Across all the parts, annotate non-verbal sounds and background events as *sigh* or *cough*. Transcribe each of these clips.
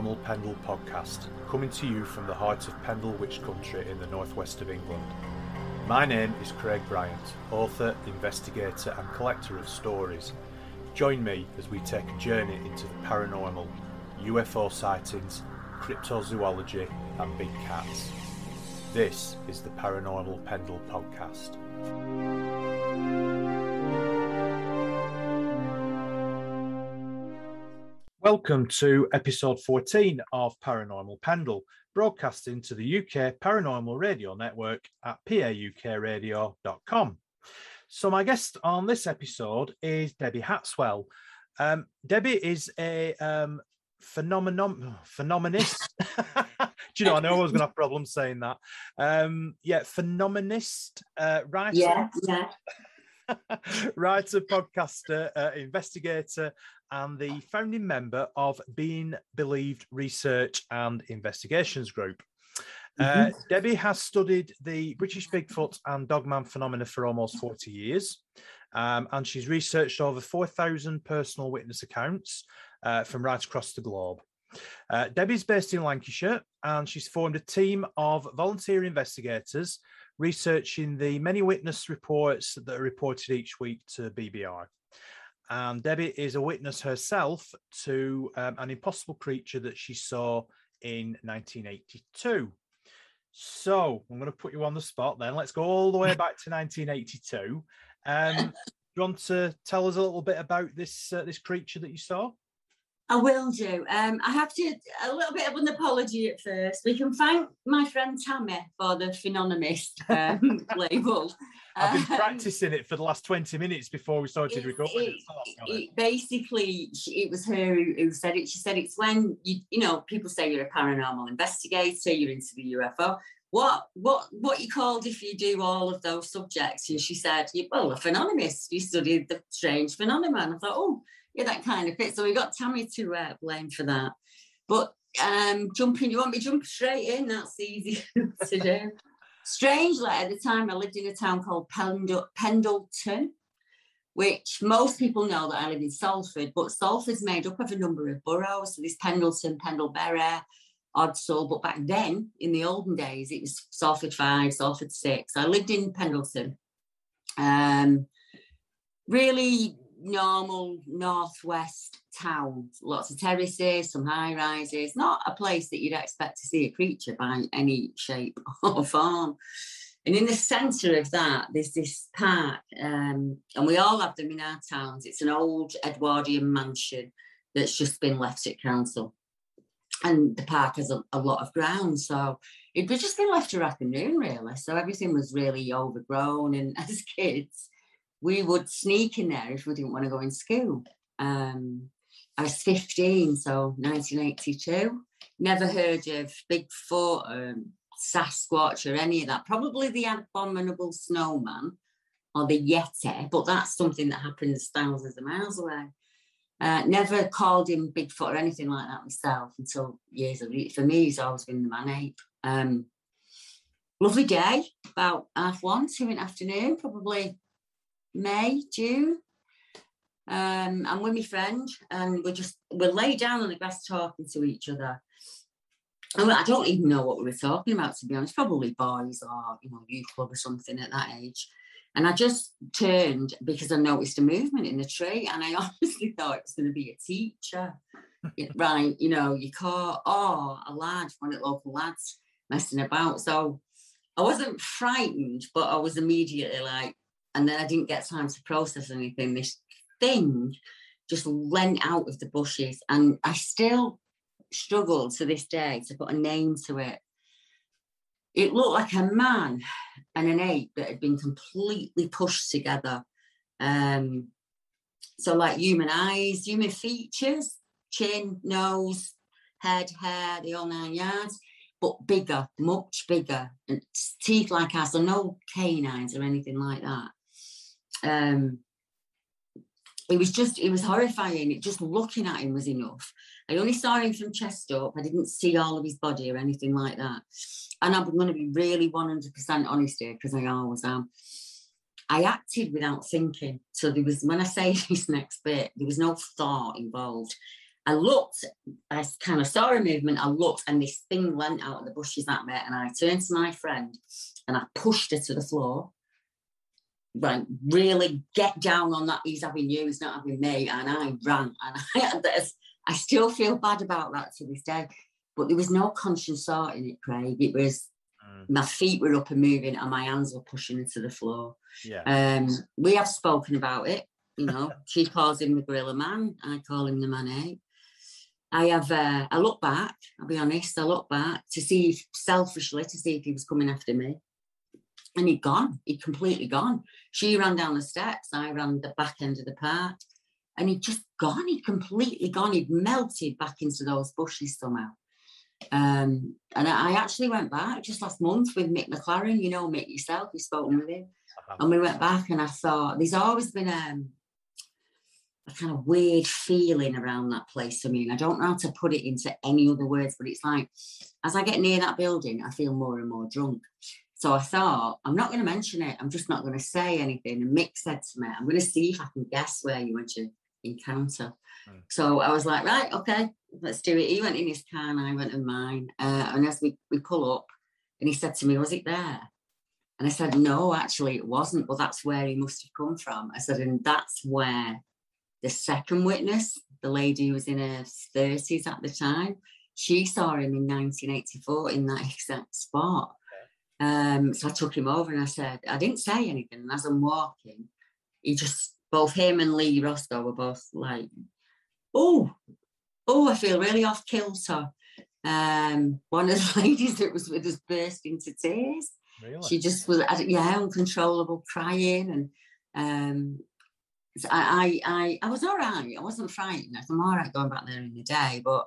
Paranormal Pendle podcast, coming to you from the heart of Pendle Witch Country in the northwest of England. My name is Craig Bryant, author, investigator, and collector of stories. Join me as we take a journey into the paranormal, UFO sightings, cryptozoology, and big cats. This is the Paranormal Pendle podcast. Welcome to episode 14 of Paranormal Pendle, broadcasting to the UK Paranormal Radio Network at paukradio.com. So, my guest on this episode is Debbie Hatswell. Um, Debbie is a um, phenomenon phenomenist. *laughs* Do you know? I know I was going to have problems saying that. Um, yeah, phenomenist, uh, writer. Yeah, yeah. *laughs* writer, podcaster, uh, investigator, and the founding member of Being Believed Research and Investigations Group. Uh, Debbie has studied the British Bigfoot and Dogman phenomena for almost 40 years, um, and she's researched over 4,000 personal witness accounts uh, from right across the globe. Uh, Debbie's based in Lancashire, and she's formed a team of volunteer investigators researching the many witness reports that are reported each week to BBR. And Debbie is a witness herself to um, an impossible creature that she saw in 1982. So I'm going to put you on the spot then. Let's go all the way back to 1982. Um, do you want to tell us a little bit about this uh, this creature that you saw? I will do. Um, I have to a little bit of an apology at first. We can thank my friend Tammy for the phenomenist um, *laughs* label. I've been Um, practicing it for the last 20 minutes before we started it- recording. it- so that's got it. it basically, it was her who, who said it. She said it's when you, you know, people say you're a paranormal investigator, you're into the UFO. What, what, what you called if you do all of those subjects? And she said, well, a phenomenist. You studied the strange phenomenon. I thought, oh, yeah, that kind of fits. So we got Tammy to uh, blame for that. But um, jumping, you want me to jump straight in? That's easy *laughs* to do. Strangely, at the time, I lived in a town called Pendle- Pendleton, which most people know that I live in Salford, but Salford's made up of a number of boroughs. So there's Pendleton, Pendlebury, Ordsall, but back then, in the olden days, it was Salford 5, Salford 6. I lived in Pendleton. Um, really normal northwest town, lots of terraces, some high rises, not a place that you'd expect to see a creature by any shape *laughs* or form. And in the centre of that, there's this park, um, and we all have them in our towns. It's an old Edwardian mansion that's just been left at council. And the park has a, a lot of ground. So it was just been left to rack and ruin, really. So everything was really overgrown. And *laughs* as kids, we would sneak in there if we didn't want to go in school. Um, I was 15, so 1982. Never heard of Bigfoot, um, Sasquatch, or any of that. Probably the abominable snowman or the Yeti, but that's something that happens thousands of miles away. Uh, never called him Bigfoot or anything like that myself until years of For me, he's always been the man ape. Um, lovely day, about half one, two in the afternoon, probably May, June. Um, I'm with my friend, and we're just we're laid down on the grass talking to each other. And I don't even know what we were talking about, to be honest. Probably boys or you know youth club or something at that age. And I just turned because I noticed a movement in the tree, and I *laughs* honestly thought it was going to be a teacher. right, you know, you caught oh a lad, one of the local lads messing about. So I wasn't frightened, but I was immediately like, and then I didn't get time to process anything. This thing just leant out of the bushes, and I still struggle to this day to put a name to it. It looked like a man and an ape that had been completely pushed together. Um, so, like human eyes, human features, chin, nose, head, hair, the whole nine yards, but bigger, much bigger, and teeth like ours, so no canines or anything like that. Um, it was just, it was horrifying. It just looking at him was enough. I only saw him from chest up. I didn't see all of his body or anything like that. And I'm going to be really 100% honest here because I always am. I acted without thinking. So there was, when I say *laughs* this next bit, there was no thought involved. I looked, I kind of saw a movement. I looked, and this thing went out of the bushes at me. And I turned to my friend and I pushed her to the floor. Right, really get down on that. He's having you, he's not having me. And I ran. And *laughs* I, I still feel bad about that to this day. But there was no conscious thought in it, Craig. It was mm. my feet were up and moving and my hands were pushing into the floor. Yeah. Um, we have spoken about it. You know, *laughs* she calls him the gorilla man. I call him the man ape. I have. Uh, I look back. I'll be honest. I look back to see if, selfishly to see if he was coming after me, and he'd gone. He'd completely gone. She ran down the steps. I ran the back end of the park and he'd just gone, he'd completely gone, he'd melted back into those bushes somehow. Um, and I, actually went back just last month with Mick McLaren, you know, Mick yourself, you've spoken with him. Uh-huh. And we went back and I thought, there's always been um, a kind of weird feeling around that place. I mean, I don't know how to put it into any other words, but it's like, as I get near that building, I feel more and more drunk. So I thought, I'm not going to mention it. I'm just not going to say anything. And Mick said to me, I'm going to see if I can guess where you went to encounter. Mm. So I was like, right, okay, let's do it. He went in his car and I went in mine. Uh, and as we, we pull up, and he said to me, Was it there? And I said, No, actually, it wasn't. Well, that's where he must have come from. I said, And that's where the second witness, the lady who was in her 30s at the time, she saw him in 1984 in that *laughs* exact spot. Um, so I took him over and I said, I didn't say anything. And as I'm walking, he just both him and Lee Roscoe were both like, oh, oh, I feel really off kilter. Um, one of the *laughs* ladies that was with us burst into tears. Really? She just was, yeah, uncontrollable crying, and um, so I, I, I, I was all right. I wasn't frightened. I'm all right going back there in the day, but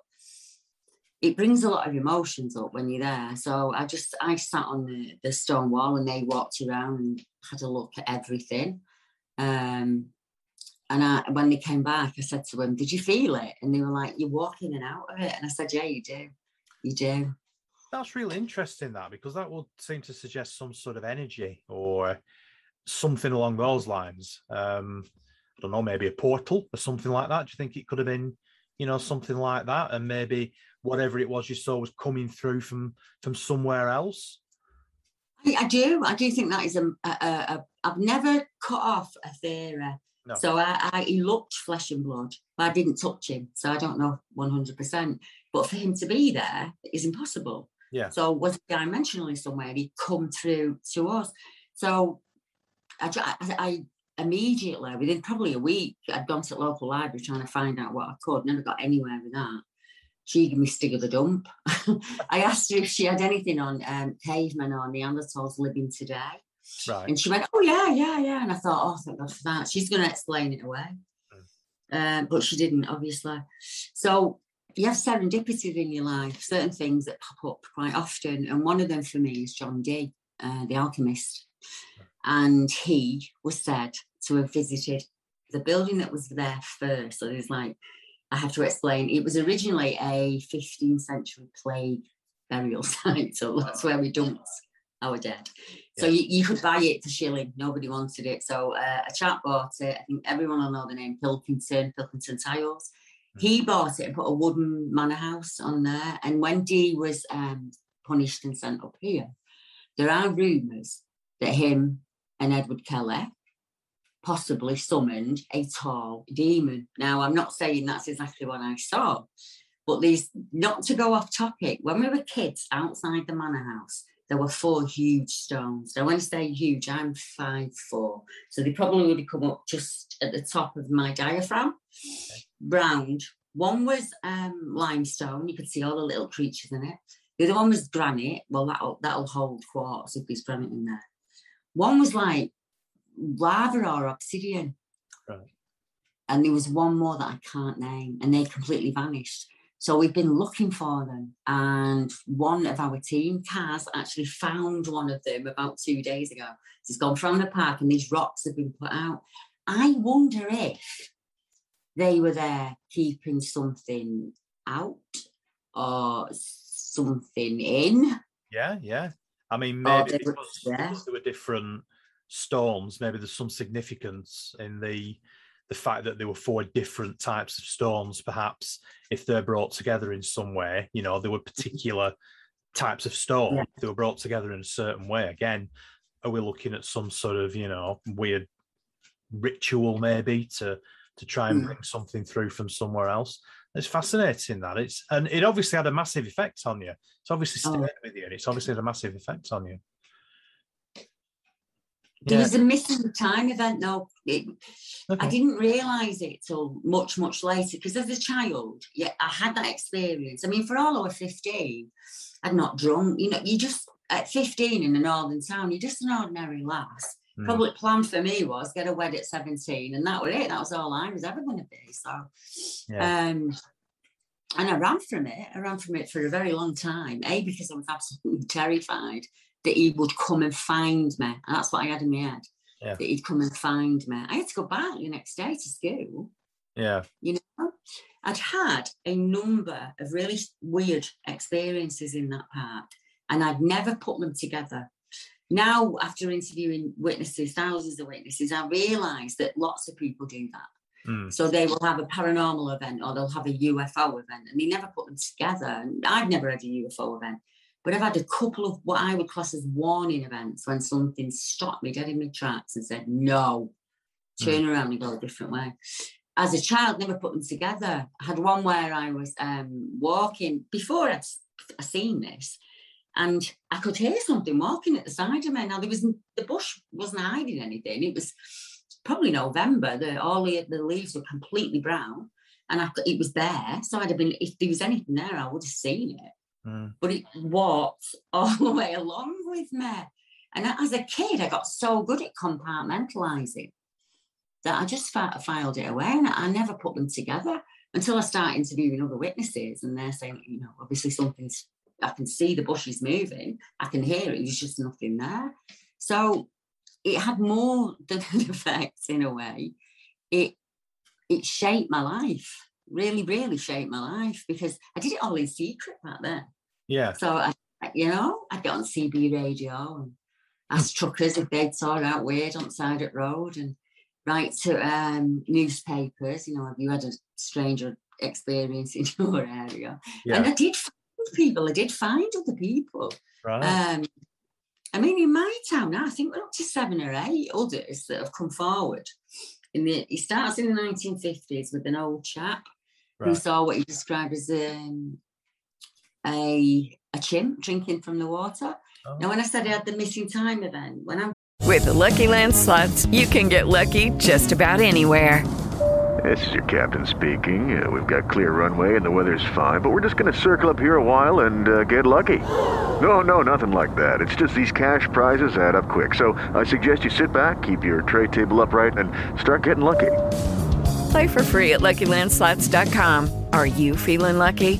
it brings a lot of emotions up when you're there. So I just, I sat on the, the stone wall, and they walked around and had a look at everything. Um, and I, when they came back, I said to them, "Did you feel it?" And they were like, "You walk in and out of it." And I said, "Yeah, you do. You do." That's really interesting, that because that would seem to suggest some sort of energy or something along those lines. Um, I don't know, maybe a portal or something like that. Do you think it could have been, you know, something like that, and maybe whatever it was you saw was coming through from from somewhere else? I, I do. I do think that is a, a, a. I've never cut off a theory no. So I, I, he looked flesh and blood, but I didn't touch him, so I don't know one hundred percent. But for him to be there is impossible. Yeah. So was dimensionally somewhere he come through to us. So I, I, I immediately within probably a week I'd gone to the local library trying to find out what I could. Never got anywhere with that. She gave me Stig of the Dump. *laughs* I asked her if she had anything on um, cavemen or Neanderthals living today. Right. And she went, Oh, yeah, yeah, yeah. And I thought, Oh, thank God for that. She's going to explain it away. Mm. but she didn't, obviously. So you have serendipity in your life, certain things that pop up quite often. And one of them for me is John Dee, uh, the alchemist. And he was said to have visited the building that was there first. So there's like, I have to explain, it was originally a 15th century plague burial *laughs* site. So that's where we dumped our dead. So you, you could buy it for shilling. Nobody wanted it. So uh, a chap bought it. I think everyone will know the name Pilkington, Pilkington Tiles. He bought it and put a wooden manor house on there. And when Dee was um, punished and sent up here, there are rumours that him and Edward Kelly possibly summoned a tall demon. Now, I'm not saying that's exactly what I saw, but these, not to go off topic, when we were kids outside the manor house, there were four huge stones. Now, when I say huge, I'm five four, so they probably would have come up just at the top of my diaphragm. Round. One was um, limestone. You could see all the little creatures in it. The other one was granite. Well, that'll that'll hold quartz if there's granite in there. One was like lava or obsidian. Right. And there was one more that I can't name, and they completely vanished. So we've been looking for them, and one of our team Kaz, actually found one of them about two days ago. He's gone from the park, and these rocks have been put out. I wonder if they were there keeping something out or something in. Yeah, yeah. I mean, maybe because, there were different stones, maybe there's some significance in the the fact that there were four different types of storms. Perhaps if they're brought together in some way, you know, there were particular types of storm. Yeah. They were brought together in a certain way. Again, are we looking at some sort of, you know, weird ritual maybe to to try and Mm. bring something through from somewhere else? It's fascinating that it's and it obviously had a massive effect on you. It's obviously Oh. with you, and it's obviously had a massive effect on you. There Yeah. was a missing time event though. It, I didn't realise it till much, much later because as a child, yeah, I had that experience. I mean, for all I was 15, I'd not drunk. You know, you just at 15 in a northern town, you're just an ordinary lass. Mm. Public plan for me was get a wed at 17, and that was it. That was all I was ever going to be. So, Yeah. um, and I ran from it. I ran from it for a very long time. A because I was absolutely *laughs* terrified that he would come and find me, and that's what I had in my head. Yeah. That he'd come and find me. I had to go back the next day to school. Yeah. You know, I'd had a number of really weird experiences in that park, and I'd never put them together. Now, after interviewing witnesses, thousands of witnesses, I realise that lots of people do that. Mm. So they will have a paranormal event or they'll have a UFO event and they never put them together. And I've never had a UFO event, but I've had a couple of what I would class as warning events when something stopped me dead in my tracks and said, no, turn around and go a different way. As a child, never put them together. I had one where I was um, walking before I'd s- I seen this, and I could hear something walking at the side of me. Now there was the bush wasn't hiding anything. It was probably November. The all the, the leaves were completely brown, and I, it was there. So I'd have been if there was anything there, I would have seen it. Mm. But it walked *laughs* all the way along with me. And as a kid, I got so good at compartmentalizing that I just filed it away and I never put them together until I start interviewing other witnesses and they're saying, you know, obviously something's, I can see the bushes moving, I can hear it, there's just nothing there. So it had more *laughs* than an effect in a way. It it shaped my life, really, really shaped my life because I did it all in secret back then. Yeah. So I, you know, I'd get on CB radio and ask truckers if they'd sort out weird on the side of the road and write to um, newspapers, you know, have you had a stranger experience in *laughs* your area? Yeah. And I did find people, I did find other people. Right. Um, I mean, in my town now, I think we're up to seven or eight others that have come forward. In the, it starts in the 1950s with an old chap who saw what he described as um, a a chimp drinking from the water. Oh. Now, when I said I had the missing time event, when I'm With the Lucky Land slots, you can get lucky just about anywhere. This is your captain speaking. Uh, we've got clear runway and the weather's fine, but we're just going to circle up here a while and uh, get lucky. No, no, nothing like that. It's just these cash prizes add up quick. So I suggest you sit back, keep your tray table upright, and start getting lucky. Play for free at LuckyLandSlots.com. Are you feeling lucky?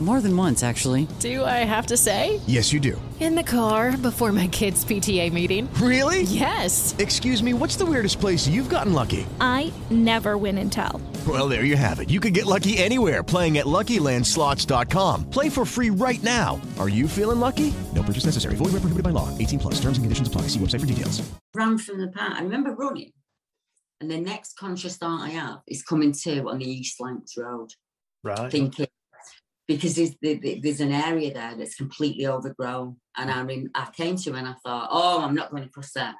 More than once, actually. Do I have to say? Yes, you do. In the car before my kids' PTA meeting. Really? Yes. Excuse me, what's the weirdest place you've gotten lucky? I never win and tell. Well, there you have it. You can get lucky anywhere playing at LuckyLandSlots.com. Play for free right now. Are you feeling lucky? No purchase necessary. Void where prohibited by law. 18 plus. Terms and conditions apply. See website for details. ran from the park. I remember running, and the next conscious thought I have is coming to on the East Lancs Road, Right. thinking because there's, there's an area there that's completely overgrown, and I rem- I came to and I thought, oh, I'm not going to cross there,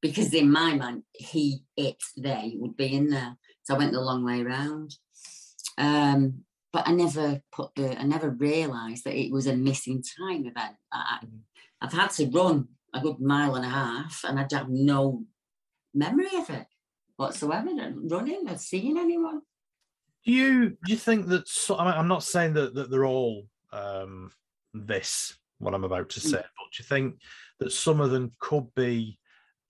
because in my mind, he, it, they would be in there. So I went the long way around. Um, but I never put the, I never realised that it was a missing time event. I, I- I've had to run a good mile and a half, and I have no memory of it whatsoever. Running or seeing anyone. Do you do you think that? So, I mean, I'm not saying that that they're all um, this what I'm about to say, but do you think that some of them could be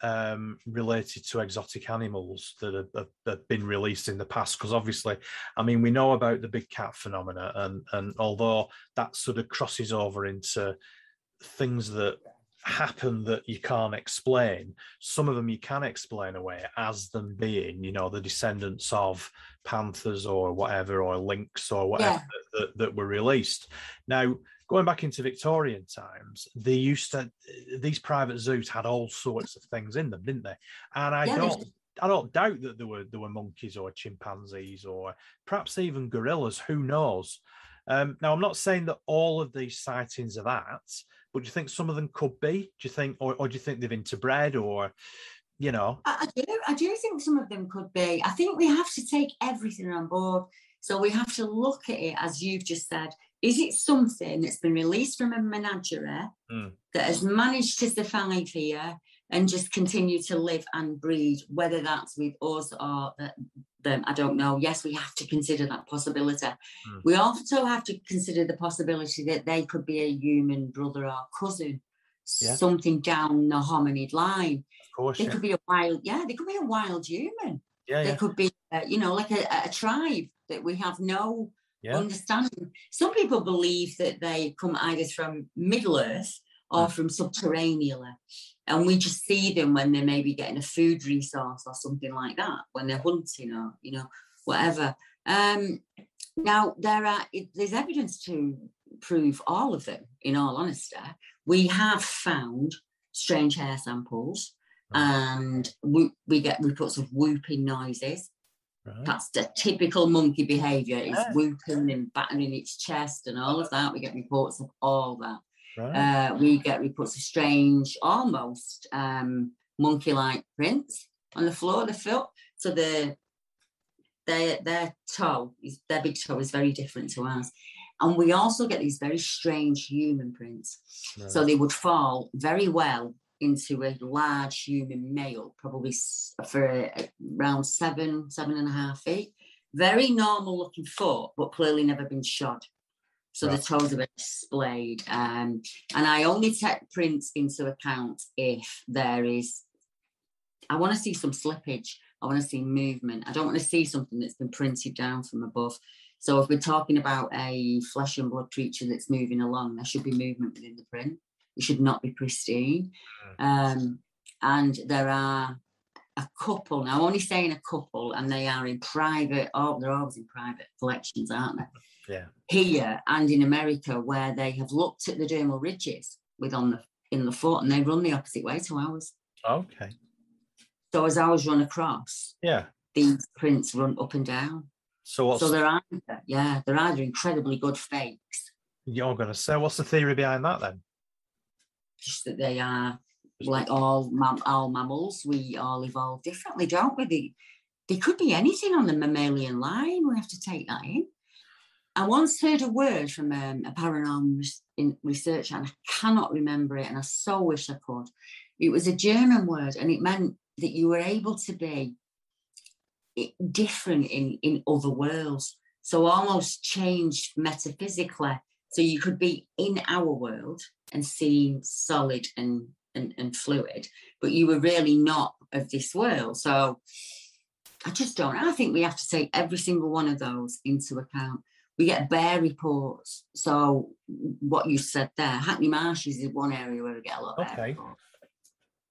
um, related to exotic animals that have, have, have been released in the past? Because obviously, I mean, we know about the big cat phenomena, and and although that sort of crosses over into things that happen that you can't explain some of them you can explain away as them being you know the descendants of panthers or whatever or lynx or whatever Yeah. that, that, that were released now going back into victorian times they used to these private zoos had all sorts of things in them didn't they and i Yeah, don't I don't doubt that there were there were monkeys or chimpanzees or perhaps even gorillas. Who knows? Um, now, I'm not saying that all of these sightings are that, but do you think some of them could be? Do you think, or, or do you think they've interbred, or you know? I, I do. I do think some of them could be. I think we have to take everything on board. So we have to look at it as you've just said. Is it something that's been released from a menagerie Mm. that has managed to survive here and just continue to live and breed, whether that's with us or them, I don't know. Yes, we have to consider that possibility. Mm. We also have to consider the possibility that they could be a human brother or cousin, Yeah. something down the hominid line. Of course, They yeah, could be a wild, yeah, they could be a wild human. yeah, They yeah, could be, uh, you know, like a, a tribe that we have no understanding. Some people believe that they come either from Middle Earth or from subterranean, and we just see them when they're maybe getting a food resource or something like that, when they're hunting or you know whatever. Um, now there are there's evidence to prove all of them. In all honesty, we have found strange hair samples, and we, we get reports of whooping noises. Right. That's the typical monkey behaviour. It's Yeah. whooping and battering its chest and all of that. We get reports of all that. Right. Uh, we get reports of strange, almost um, monkey-like prints on the floor of the foot. So the their their toe is their big toe is very different to ours. And we also get these very strange human prints. So they would fall very well into a large human male, probably for around seven, seven and a half feet. Very normal looking foot, but clearly never been shod. So Right. the toes are displayed. Um, and I only take prints into account if there is, I want to see some slippage. I want to see movement. I don't want to see something that's been printed down from above. So if we're talking about a flesh and blood creature that's moving along, there should be movement within the print. It should not be pristine. Um, and there are a couple. Now, I'm only saying a couple, and they are in private. Oh, they're always in private collections, aren't they? Yeah. Here and in America, where they have looked at the dermal ridges with on the in the foot, and they run the opposite way to ours. Okay. So as ours run across, Yeah. these prints run up and down. So what's So they're either, yeah, they're either incredibly good fakes, you're going to say? What's the theory behind that then? just that they are like all mam- all mammals. We all evolve differently, don't we? The, there could be anything on the mammalian line. We have to take that in. I once heard a word from um, a paranormal researcher, and I cannot remember it, and I so wish I could. It was a German word, and it meant that you were able to be different in, in other worlds. So almost changed metaphysically. So you could be in our world and seem solid and, and, and fluid, but you were really not of this world. So I just don't. I think we have to take every single one of those into account. We get bear reports. So what you said there, Hackney Marshes is one area where we get a lot of bear Okay. reports.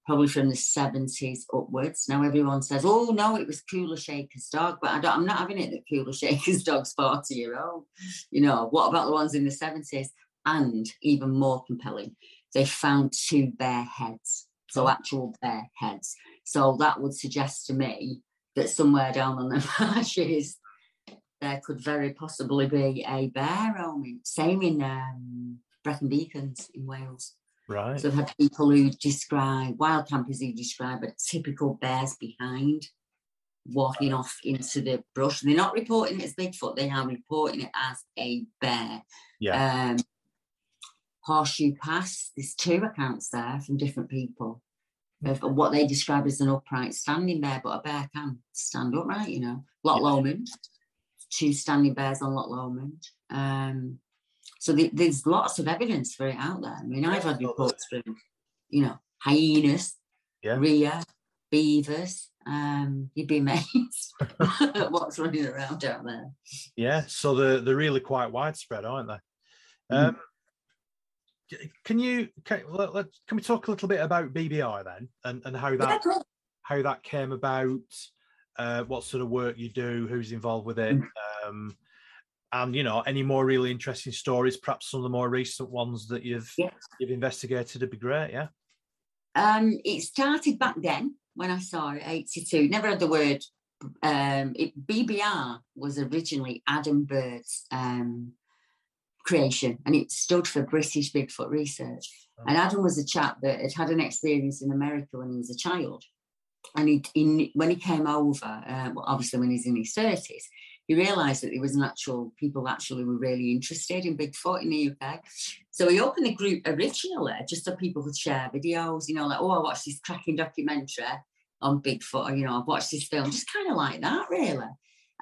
Probably from the 70s upwards. Now everyone says, oh no, it was Cooler Shaker's dog, but I don't, I'm not having it that Cooler *laughs* Shaker's dog's 40 year old. You know, what about the ones in the 70s? And even more compelling, they found two bear heads. So oh. actual bear heads. So that would suggest to me that somewhere down on the *laughs* marshes there could very possibly be a bear roaming. Same in um, Brecon Beacons in Wales. Right. So I've had people who describe wild campers who describe a typical bear's behind walking off into the brush. And They're not reporting it as Bigfoot, they are reporting it as a bear. Yeah. Um, Horseshoe Pass, there's two accounts there from different people of what they describe as an upright standing bear, but a bear can stand upright, you know. Loch Lomond, two standing bears on Loch Lomond. Um, so the, there's lots of evidence for it out there. I mean, I've had reports from, you know, hyenas, Yeah. rhea, beavers. Um, you'd be amazed *laughs* at what's running around out there. Yeah, so they're they're really quite widespread, aren't they? Mm. Um, c- can you can, let, let, can we talk a little bit about BBI then, and and how that cool. how that came about, uh, what sort of work you do, who's involved with it, Mm. um, and you know any more really interesting stories, perhaps some of the more recent ones that you've you've investigated would be great. Yeah. Um, it started back then when I saw it, 82. Never had the word. Um, it, BBR was originally Adam Bird's um, creation and it stood for British Bigfoot Research. And Adam was a chap that had had an experience in America when he was a child. And he, he when he came over, uh, well, obviously when he's in his 30s, he realised that there was an actual people actually were really interested in Bigfoot in the UK. So he opened the group originally just so people could share videos, you know, like, oh, I watched this cracking documentary on Bigfoot, or, you know, I've watched this film, just kind of like that, really.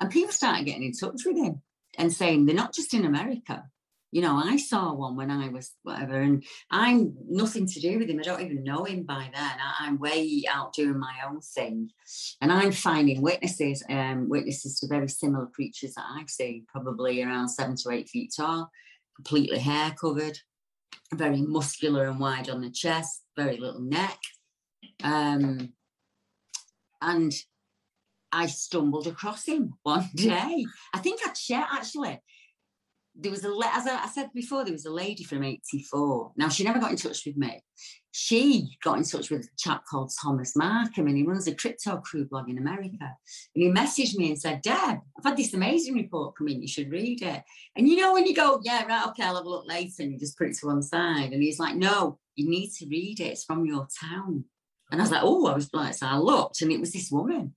And people started getting in touch with him and saying they're not just in America. You know, I saw one when I was whatever, and I'm nothing to do with him. I don't even know him by then. I, I'm way out doing my own thing, and I'm finding witnesses, um, witnesses to very similar creatures that I've seen, probably around seven to eight feet tall, completely hair covered, very muscular and wide on the chest, very little neck. Um, and I stumbled across him *laughs* one day. I think I'd share actually. There was a, as I I said before, there was a lady from 84. Now, she never got in touch with me. She got in touch with a chap called Thomas Markham, and he runs a crypto crew blog in America. And he messaged me and said, Deb, I've had this amazing report come in. You should read it. And you know, when you go, yeah, right, okay, I'll have a look later, and you just put it to one side. And he's like, no, you need to read it. It's from your town. And I was like, oh, I was like, so I looked, and it was this woman.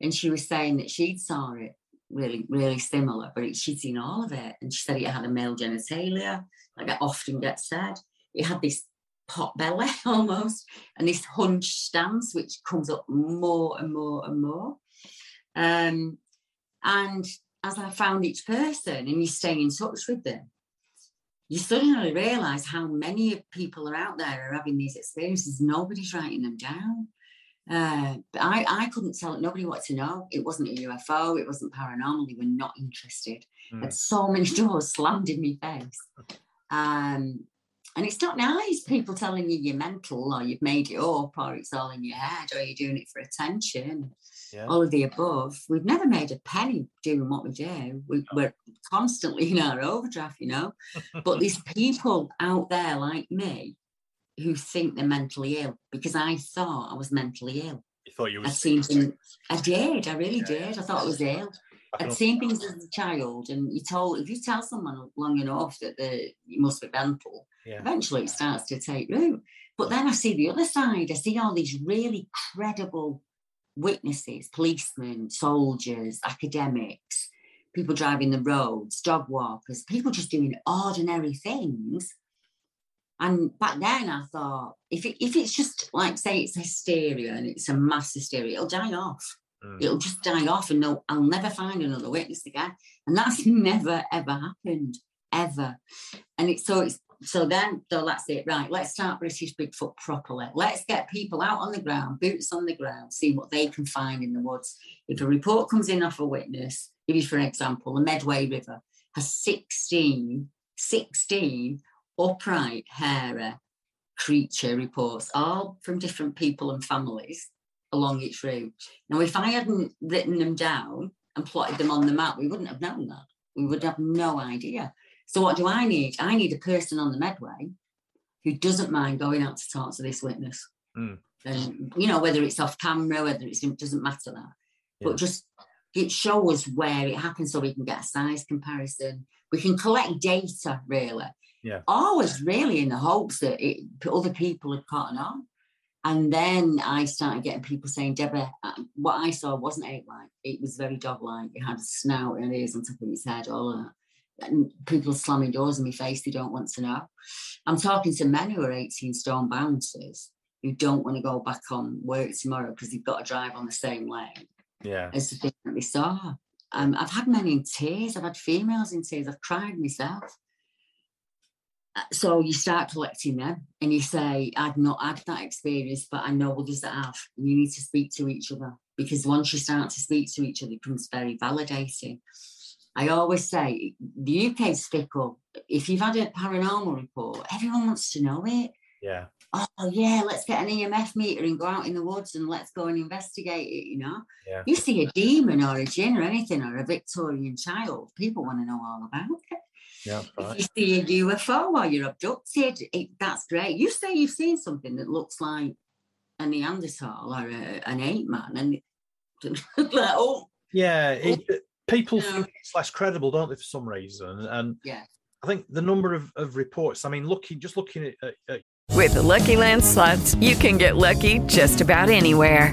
And she was saying that she'd saw it really, really similar, but she'd seen all of it. And she said it had a male genitalia, like it often gets said. It had this pot belly *laughs* almost, and this hunch stance, which comes up more and more and more. Um, and as I found each person and you stay in touch with them, you suddenly realize how many people are out there are having these experiences. Nobody's writing them down. Uh, but I, I couldn't tell it. Nobody wanted to know. It wasn't a UFO. It wasn't paranormal. They were not interested. Mm. Had so many *laughs* doors slammed in my face. Um, and it's not nice people telling you you're mental or you've made it up or it's all in your head or you're doing it for attention. Yeah. All of the above. We've never made a penny doing what we do. We, we're constantly in our overdraft, you know. but these people out there like me who think they're mentally ill because I thought I was mentally ill. You thought you were I'd seen things. I did. I really Yeah, did. I thought I was ill. I I'd seen things as a child, and you told if you tell someone long enough that they you must be mental, Yeah. eventually it starts to take root. But then I see the other side. I see all these really credible witnesses, policemen, soldiers, academics, people driving the roads, dog walkers, people just doing ordinary things. And back then I thought, if it, if it's just like say it's hysteria and it's a mass hysteria, it'll die off. Mm. It'll just die off, and no, I'll never find another witness again. And that's *laughs* never ever happened, ever. And it's so it's so then so that's it. Right, let's start British Bigfoot properly. Let's get people out on the ground, boots on the ground, see what they can find in the woods. If a report comes in off a witness, give you for example, the Medway River has 16, 16 upright, hairy creature reports, all from different people and families along its route. Now, if I hadn't written them down and plotted them on the map, we wouldn't have known that. We would have no idea. So, what do I need? I need a person on the Medway who doesn't mind going out to talk to this witness. Mm. And, you know, whether it's off camera, whether it's, it doesn't matter that. But just it shows where it happens so we can get a size comparison. We can collect data, really Yeah. always really in the hopes that it, other people had caught on. And then I started getting people saying, Deborah, uh, what I saw wasn't ape like. It was very dog like. It had a snout and ears on top of its head, all of that. And people slamming doors in my face, they don't want to know. I'm talking to men who are 18 stone bouncers who don't want to go back on work tomorrow because they've got to drive on the same lane Yeah. as the thing that they saw. Um, I've had men in tears. I've had females in tears. I've cried myself. So you start collecting them, and you say, "I've not had that experience, but I know others that have." And you need to speak to each other because once you start to speak to each other, it becomes very validating. I always say the UK's fickle. If you've had a paranormal report, everyone wants to know it Yeah. oh yeah, let's get an EMF meter and go out in the woods and let's go and investigate it, you know. Yeah. You see a demon or a jinn or anything or a Victorian child, people want to know all about it. Yeah. Right. If you see a UFO while you're abducted, it, that's great. You say you've seen something that looks like a Neanderthal or a, an ape man, and *laughs* like, oh, Yeah. It, people Yeah. think it's less credible, don't they, for some reason? And yeah. I think the number of, of reports, I mean, looking just looking at, at, at With the Lucky Land slots, you can get lucky just about anywhere.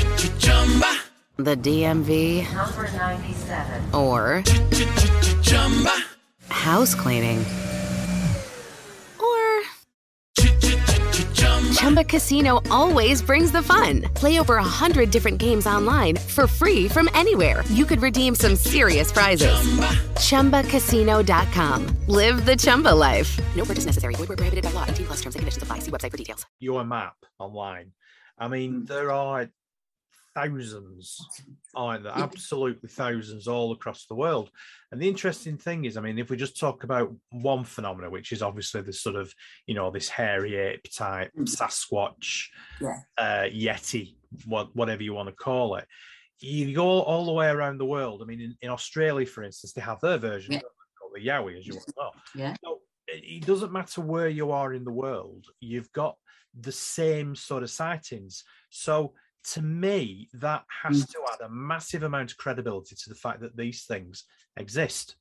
the DMV? Number 97. Or house cleaning? Or Chumba Casino always brings the fun. Play over a hundred different games online for free from anywhere. You could redeem some serious prizes. ChumbaCasino.com. Live the Chumba life. No purchase necessary. Void where prohibited by law. 18 plus terms and conditions apply. See website for details. your map online. I mean, there are thousands, aren't there? Absolutely thousands all across the world. And the interesting thing is, I mean, if we just talk about one phenomenon, which is obviously the sort of, you know, this hairy ape type Sasquatch, Yeah. uh, Yeti, what, whatever you want to call it. You go all the way around the world. I mean, in, in Australia, for instance, they have their version Yeah. called the Yowie, as you want to know. Yeah. So it doesn't matter where you are in the world, you've got the same sort of sightings. So to me, that has to add a massive amount of credibility to the fact that these things exist.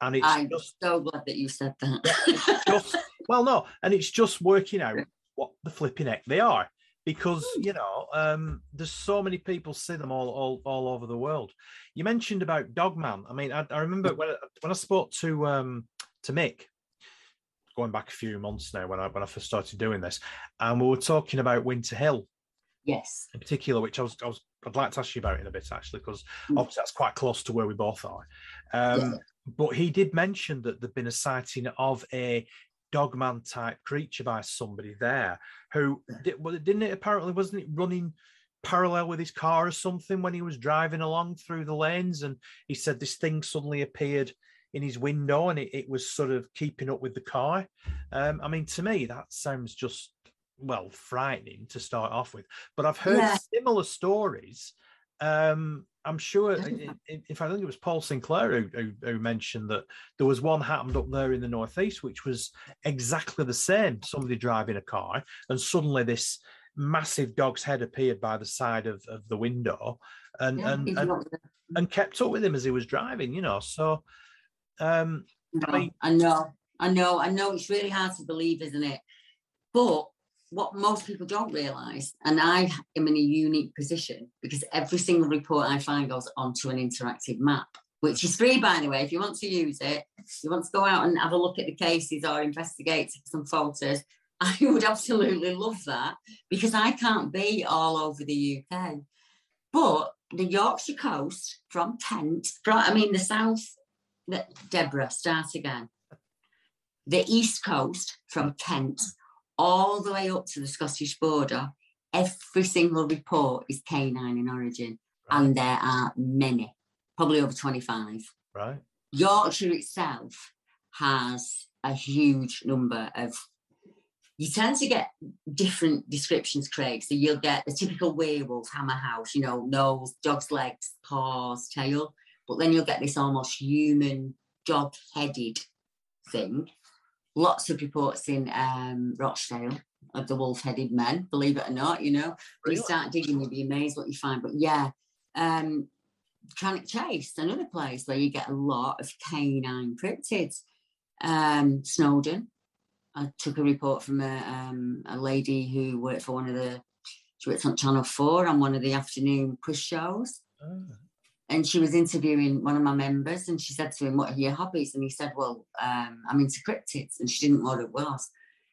And it's I'm just, so glad that you said that. just *laughs* well, no, and it's just working out what the flipping heck they are. Because you know, um, there's so many people see them all, all all over the world. You mentioned about Dogman. I mean, I, I remember when I, when I spoke to um, to Mick, going back a few months now when I when I first started doing this, and we were talking about Winter Hill yes. in particular, which I was, I was I'd like to ask you about in a bit actually, because Mm. obviously that's quite close to where we both are. Um, But he did mention that there'd been a sighting of a dogman type creature by somebody there who did, well, didn't it apparently wasn't it running parallel with his car or something when he was driving along through the lanes and he said this thing suddenly appeared in his window and it, it was sort of keeping up with the car um, i mean to me that sounds just well frightening to start off with. But I've heard Yeah. similar stories. Um, I'm sure. Fact, I think it was Paul Sinclair who, who, who mentioned that there was one happened up there in the northeast, which was exactly the same. Somebody driving a car, and suddenly this massive dog's head appeared by the side of, of the window, and Yeah, and, and and kept up with him as he was driving. You know, so um, I mean, I know, I know, I know. It's really hard to believe, isn't it? But what most people don't realise, and I am in a unique position because every single report I find goes onto an interactive map, which is free, by the way. If you want to use it, you want to go out and have a look at the cases or investigate some photos, *laughs* I would absolutely love that because I can't be all over the UK. But the Yorkshire coast from Kent, from, I mean, the south, Deborah, start again. The east coast from Kent all the way up to the Scottish border, every single report is canine in origin, and there are many, probably over 25. right? Yorkshire itself has a huge number of. You tend to get different descriptions, Craig. So you'll get the typical werewolf, hammer house, you know, nose, dog's legs, paws, tail. But then you'll get this almost human, dog headed thing. Lots of reports in um, Rochdale of the wolf headed men, believe it or not, you know. When you start digging, you'll be amazed what you find. But yeah, um, Chase, another place where you get a lot of canine cryptids. Um, Snowdon, I took a report from a, um, a lady who worked for one of the, she worked on Channel 4 on one of the afternoon quiz shows. And she was interviewing one of my members and she said to him, What are your hobbies? And he said, Well, um, I'm into cryptids. And she didn't know what it was.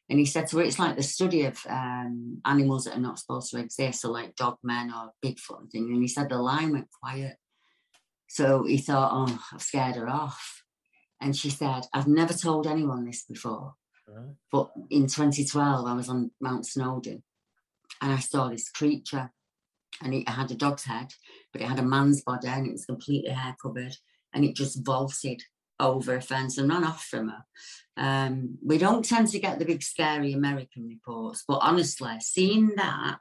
And he said to her, It's like the study of um, animals that are not supposed to exist, so like dog men or Bigfoot and things. And he said the line went quiet. So he thought, Oh, I've scared her off. And she said, I've never told anyone this before. Right. But in 2012, I was on Mount Snowdon and I saw this creature and it had a dog's head, but it had a man's body and it was completely hair covered and it just vaulted over a fence and ran off from her. Um, we don't tend to get the big scary American reports, but honestly, seeing that,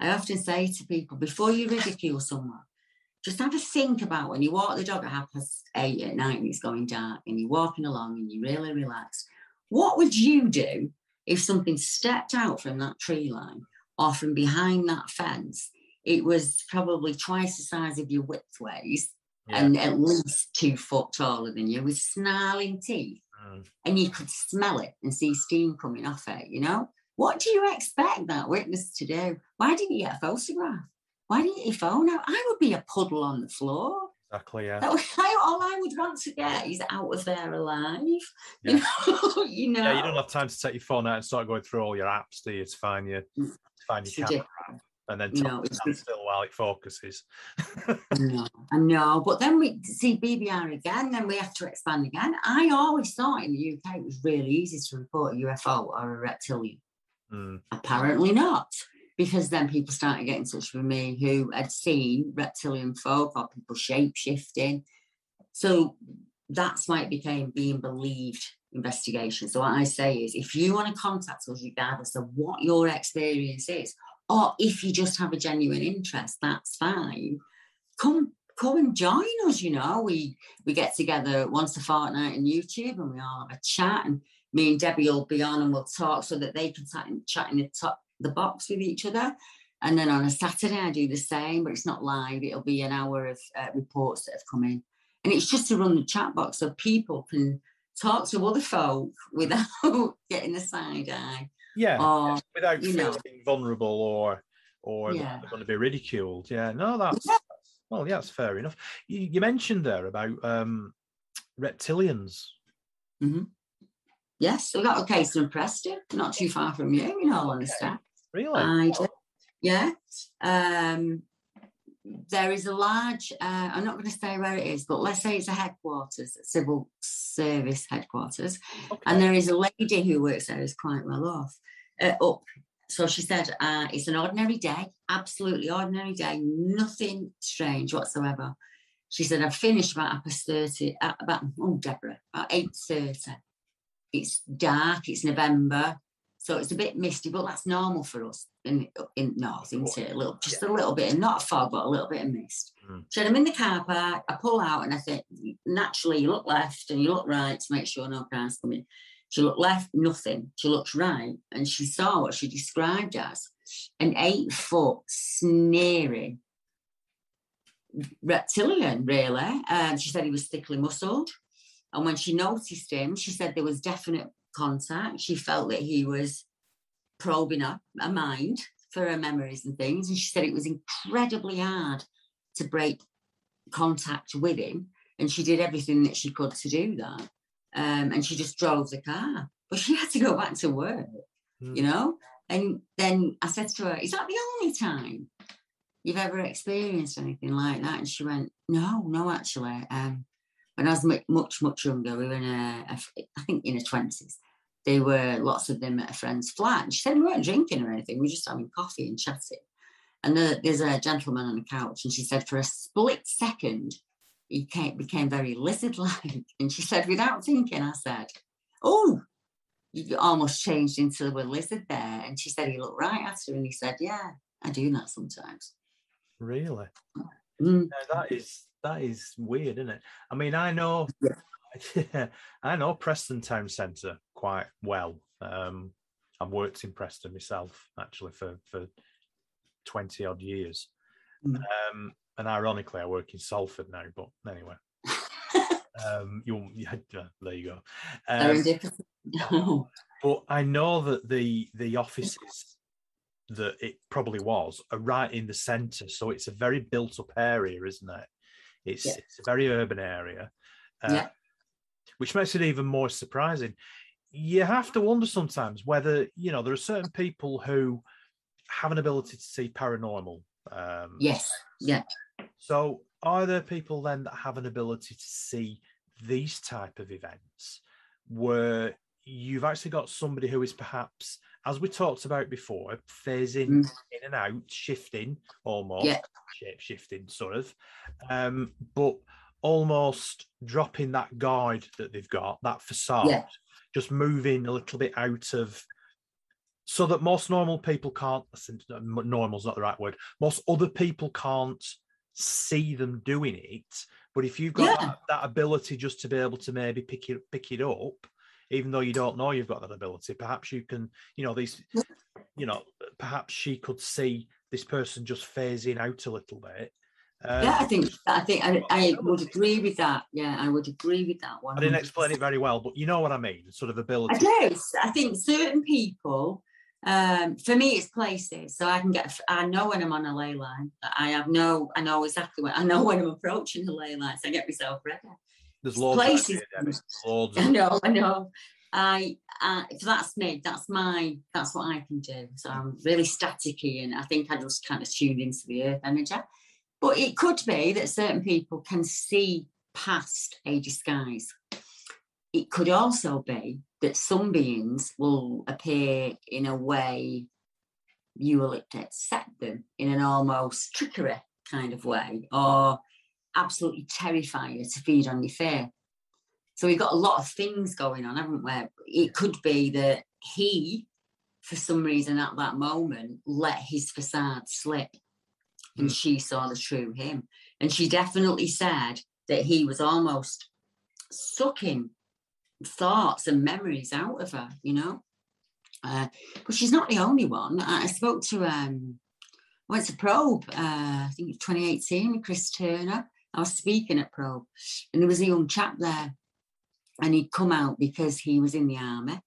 I often say to people before you ridicule someone, just have a think about when you walk the dog at half past eight at night and it's going dark and you're walking along and you're really relaxed. What would you do if something stepped out from that tree line or from behind that fence? It was probably twice the size of your widthways and at least two foot taller than you with snarling teeth. Mm. And you could smell it and see steam coming off it, you know? What do you expect that witness to do? Why didn't you get a photograph? Why didn't you phone out? I would be a puddle on the floor. Exactly. Yeah. That *laughs* I- all I would want to get is out of there alive. You know, *laughs* you know. Yeah, you don't have time to take your phone out and start going through all your apps, do you, to find your to find your camera and then No, tell it's stand still while it focuses. No, *laughs* I know. But then we see BBR again, then we have to expand again. I always thought in the UK it was really easy to report a UFO or a reptilian. Mm. Apparently not, because then people started getting in touch with me who had seen reptilian folk or people shape shifting. So that's why it became being believed investigation. So what I say is if you want to contact us, regardless of what your experience is, or if you just have a genuine interest, that's fine. Come come and join us, you know. We we get together once a fortnight on YouTube and we all have a chat and me and Debbie will be on and we'll talk so that they can chat in, the top the box with each other. And then on a Saturday, I do the same, but it's not live. It'll be an hour of uh, reports that have come in. And it's just to run the chat box so people can talk to other folk *laughs* without getting a side eye. Yeah, Or, without feeling know. vulnerable or or Yeah. they're going to be ridiculed. Yeah, no, that's Yeah. well, yeah, that's fair enough. You, you mentioned there about um, reptilians. Mm-hmm. Yes, we got a case in Preston, not too far from you, in all honesty. Really? I do. Yeah. Um, there is a large, uh, I'm not going to say where it is, but let's say it's a headquarters, a civil service headquarters. And there is a lady who works there who's quite well off. Uh, up. So she said, uh, it's an ordinary day, absolutely ordinary day, nothing strange whatsoever. She said, I've finished about half past 30, uh, about, oh, Deborah, about 8.30. It's dark, it's November, So it's a bit misty, but that's normal for us in in north, isn't it? A little, just a little bit, not a fog, but a little bit of mist. Mm. So I'm in the car park. I pull out, and I think naturally you look left and you look right to make sure no cars coming. She looked left, nothing. She looked right, and she saw what she described as an eight foot sneering reptilian, really. Um, she said he was thickly muscled. And when she noticed him, she said there was definite contact. She felt that he was probing her, her mind for her memories and things. And she said it was incredibly hard to break contact with him. And she did everything that she could to do that. Um, and she just drove the car. But she had to go back to work, you know? And then I said to her, Is that the only time you've ever experienced anything like that? And she went, No, no, actually. Um, when I was mu- much, much younger, we were in a, a I think in the 20s, there were lots of them at a friend's flat. And she said we weren't drinking or anything, we were just having coffee and chatting. And the, there's a gentleman on the couch, and she said for a split second, he came, became very lizard *laughs* like. And she said, without thinking, I said, Oh, you almost changed into a lizard there. And she said he looked right at her, and he said, Yeah, I do that sometimes. Really? Mm. Yeah, that is that is weird, isn't it? I mean, I know, *laughs* I know Preston Town Centre quite well. Um, I've worked in Preston myself, actually, for for twenty odd years. Um, and ironically, I work in Salford now. But anyway, *laughs* um, you yeah, there you go. Um, *laughs* but I know that the the offices that it probably was are right in the centre, so it's a very built up area, isn't it? It's Yeah. it's a very urban area, uh, Yeah. Which makes it even more surprising. You have to wonder sometimes whether you know there are certain people who have an ability to see paranormal. Um, Yes. Yeah. so are there people then that have an ability to see these type of events where you've actually got somebody who is perhaps, as we talked about before, phasing in and out, shifting almost, Yeah. shape shifting sort of, um, but almost dropping that guard that they've got, that facade, Yeah. just moving a little bit out of so that most normal people can't normal's not the right word most other people can't see them doing it but if you've got Yeah. that, that ability just to be able to maybe pick it pick it up even though you don't know you've got that ability perhaps you can you know these you know perhaps she could see this person just phasing out a little bit um, yeah, I think I think I, I would agree with that. Yeah, I would agree with that one. i didn't explain it very well but you know what i mean sort of ability I do. I think certain people, um, for me, it's places. So I can get, I know when I'm on a ley line. I have no, I know exactly when, I know *laughs* when I'm approaching the ley line. So I get myself ready. there's loads places- *laughs* of ideas, loads I know, I know. I, I, so that's me. That's my, that's what I can do. So I'm really staticky, and I think I just kind of tuned into the earth energy. But it could be that certain people can see past a disguise. It could also be that some beings will appear in a way you will accept them in an almost trickery kind of way, or absolutely terrify you to feed on your fear. So we've got a lot of things going on, haven't we? It could be that he, for some reason at that moment, let his facade slip and she saw the true him. And she definitely said that he was almost sucking thoughts and memories out of her, you know. Uh, but she's not the only one. I, I spoke to um, I went to Probe, uh, I think it 2018, with Chris Turner. I was speaking at Probe, and there was a young chap there, and he'd come out because he was in the army.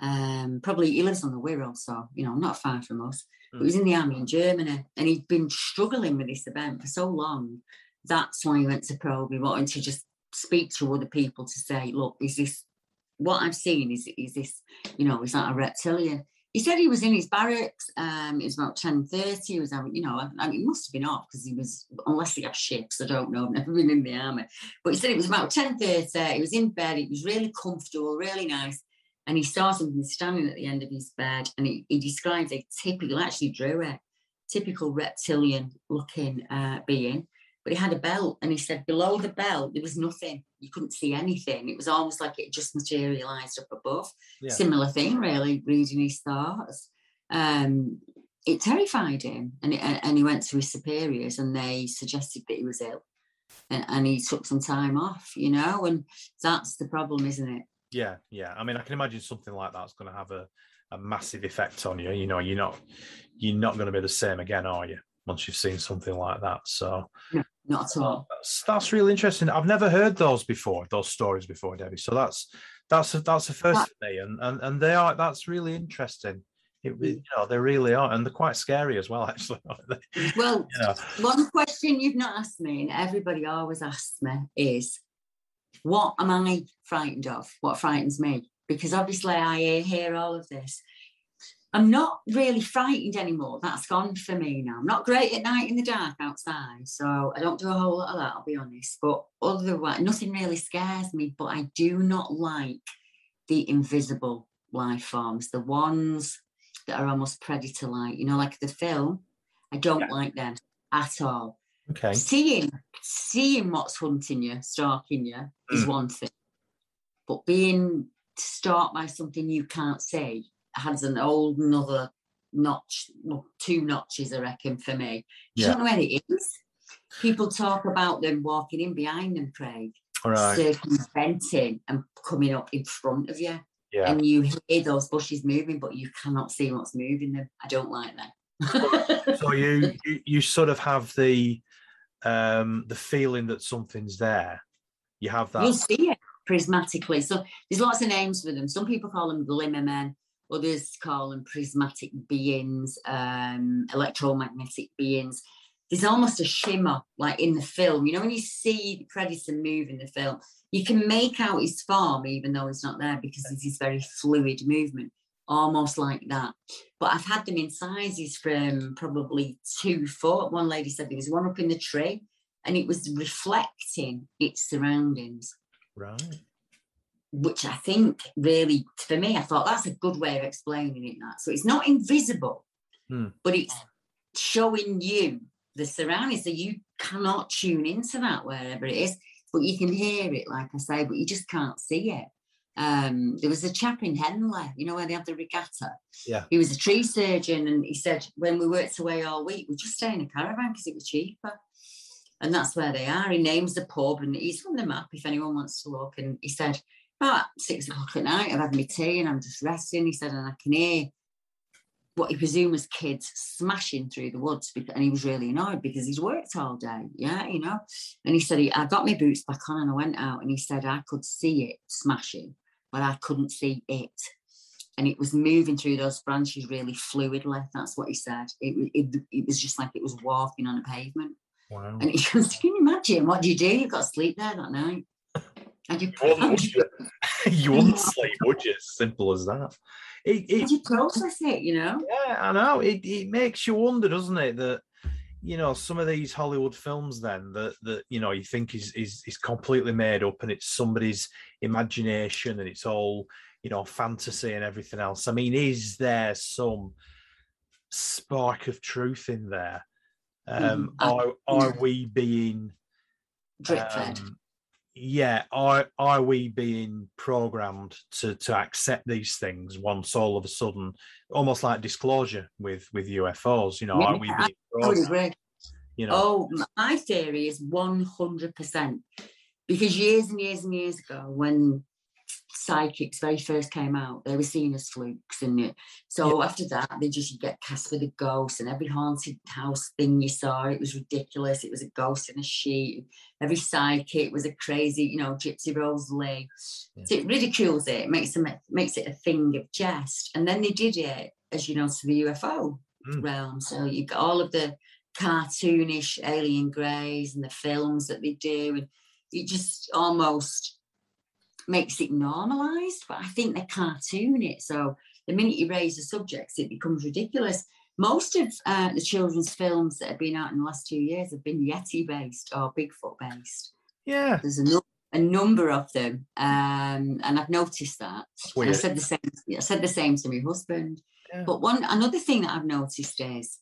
Um, probably he lives on the Wirral, so you know, not far from us. He was in the army in Germany, and he'd been struggling with this event for so long. That's why he went to Probe. He wanted to just speak to other people to say, "Look, is this what I've seen? Is is this, you know, is that a reptilian?" He said he was in his barracks. Um, it was about ten thirty. He was having, you know, I, mean, he must have been off because he was, unless he had shifts. I don't know. I've never been in the army, but he said it was about ten thirty. He was in bed. It was really comfortable, really nice. And he saw something standing at the end of his bed, and he, he described a typical, actually drew it, typical reptilian looking uh, being. but he had a belt, and he said below the belt there was nothing. You couldn't see anything. It was almost like it just materialised up above. Yeah. Similar thing, really, reading his thoughts. Um, it terrified him, and it, and he went to his superiors, and they suggested that he was ill, and, and he took some time off. You know, and that's the problem, isn't it? Yeah, yeah. I mean, I can imagine something like that's going to have a, a massive effect on you. You know, you're not you're not going to be the same again, are you? Once you've seen something like that. So No, not at all. that's, that's really interesting. I've never heard those before, those stories before, Debbie. So that's that's a, that's the first for me, and, and and they are that's really interesting. It, re- mm. you know, they really are, and they're quite scary as well. *laughs* Actually. Well, you know, one question you've not asked me, and everybody always asks me, is what am I frightened of? What frightens me? Because obviously I hear- all of this. I'm not really frightened anymore. That's gone for me now. I'm not great at night in the dark outside, so I don't do a whole lot of that, I'll be honest. But otherwise, nothing really scares me. But I do not like the invisible life forms, the ones that are almost predator like, you know, like the film. I don't like them at all. Okay. Seeing seeing what's hunting you, stalking you is Mm. one thing. But being stalked by something you can't see has an old another notch, well, two notches, I reckon, for me. You don't know where it is. People talk about them walking in behind them, Craig, All right. circumventing and coming up in front of you. Yeah. And you hear those bushes moving, but you cannot see what's moving them. I don't like that. so you, you you sort of have the um the feeling that something's there. You have that. You'll see it prismatically. So there's lots of names for them. Some people call them glimmer men. Others call them prismatic beings, um, electromagnetic beings. There's almost a shimmer, like in the film. You know, when you see the predator move in the film, you can make out his form, even though he's not there, because it's this very fluid movement, almost like that. But I've had them in sizes from probably two foot. One lady said there was one up in the tree, and it was reflecting its surroundings Right. which I think really, for me, I thought that's a good way of explaining it. That so it's not invisible, Hmm. but it's showing you the surroundings, so you cannot tune into that wherever it is, but you can hear it, like I say, but you just can't see it. Um, there was a chap in Henley, you know, where they have the regatta. Yeah. He was a tree surgeon, and he said when we worked away all week, we just stay in a caravan because it was cheaper. And that's where they are. He names the pub, and he's on the map if anyone wants to look. And he said, about six o'clock at night, I've had my tea and I'm just resting. He said, and I can hear what he presumed was kids smashing through the woods. bec- And he was really annoyed because he's worked all day. Yeah, you know. And he said, I got my boots back on and I went out, and he said, I could see it smashing, but I couldn't see it. And it was moving through those branches really fluidly. That's what he said. It, it, it was just like it was walking on a pavement. Wow. And he *laughs* goes, Can you imagine? What do you do? You've got to sleep there that night. And you, You wouldn't, *laughs* *laughs* you wouldn't sleep, would you? Simple as that. It, it, you process it, you know? yeah, I know. It it makes you wonder, doesn't it? That you know some of these Hollywood films, then that that you know you think is is is completely made up, and it's somebody's imagination, and it's all you know fantasy and everything else. I mean, is there some spark of truth in there? Um, Mm, are are we being Drip um, yeah are are we being programmed to to accept these things once all of a sudden almost like disclosure with with ufos you know are we being programmed, you know Oh, my theory is 100%. Because years and years and years ago, when psychics very first came out, they were seen as flukes. And it- so after that, they just get cast with a ghost, and every haunted house thing you saw, it was ridiculous. It was a ghost in a sheet. Every psychic was a crazy, you know, Gypsy Rose Lee. So it ridicules it, makes them makes it a thing of jest. And then they did it, as you know, to the UFO Mm. realm. So you got all of the cartoonish alien greys and the films that they do, and it just almost makes it normalized. But I think they cartoon it. So the minute you raise the subjects, it becomes ridiculous. Most of uh, the children's films that have been out in the last two years have been Yeti based or Bigfoot based. yeah There's a, nu- a number of them, um, and I've noticed that. I said the same. I said the same to my husband. But one another thing that I've noticed is,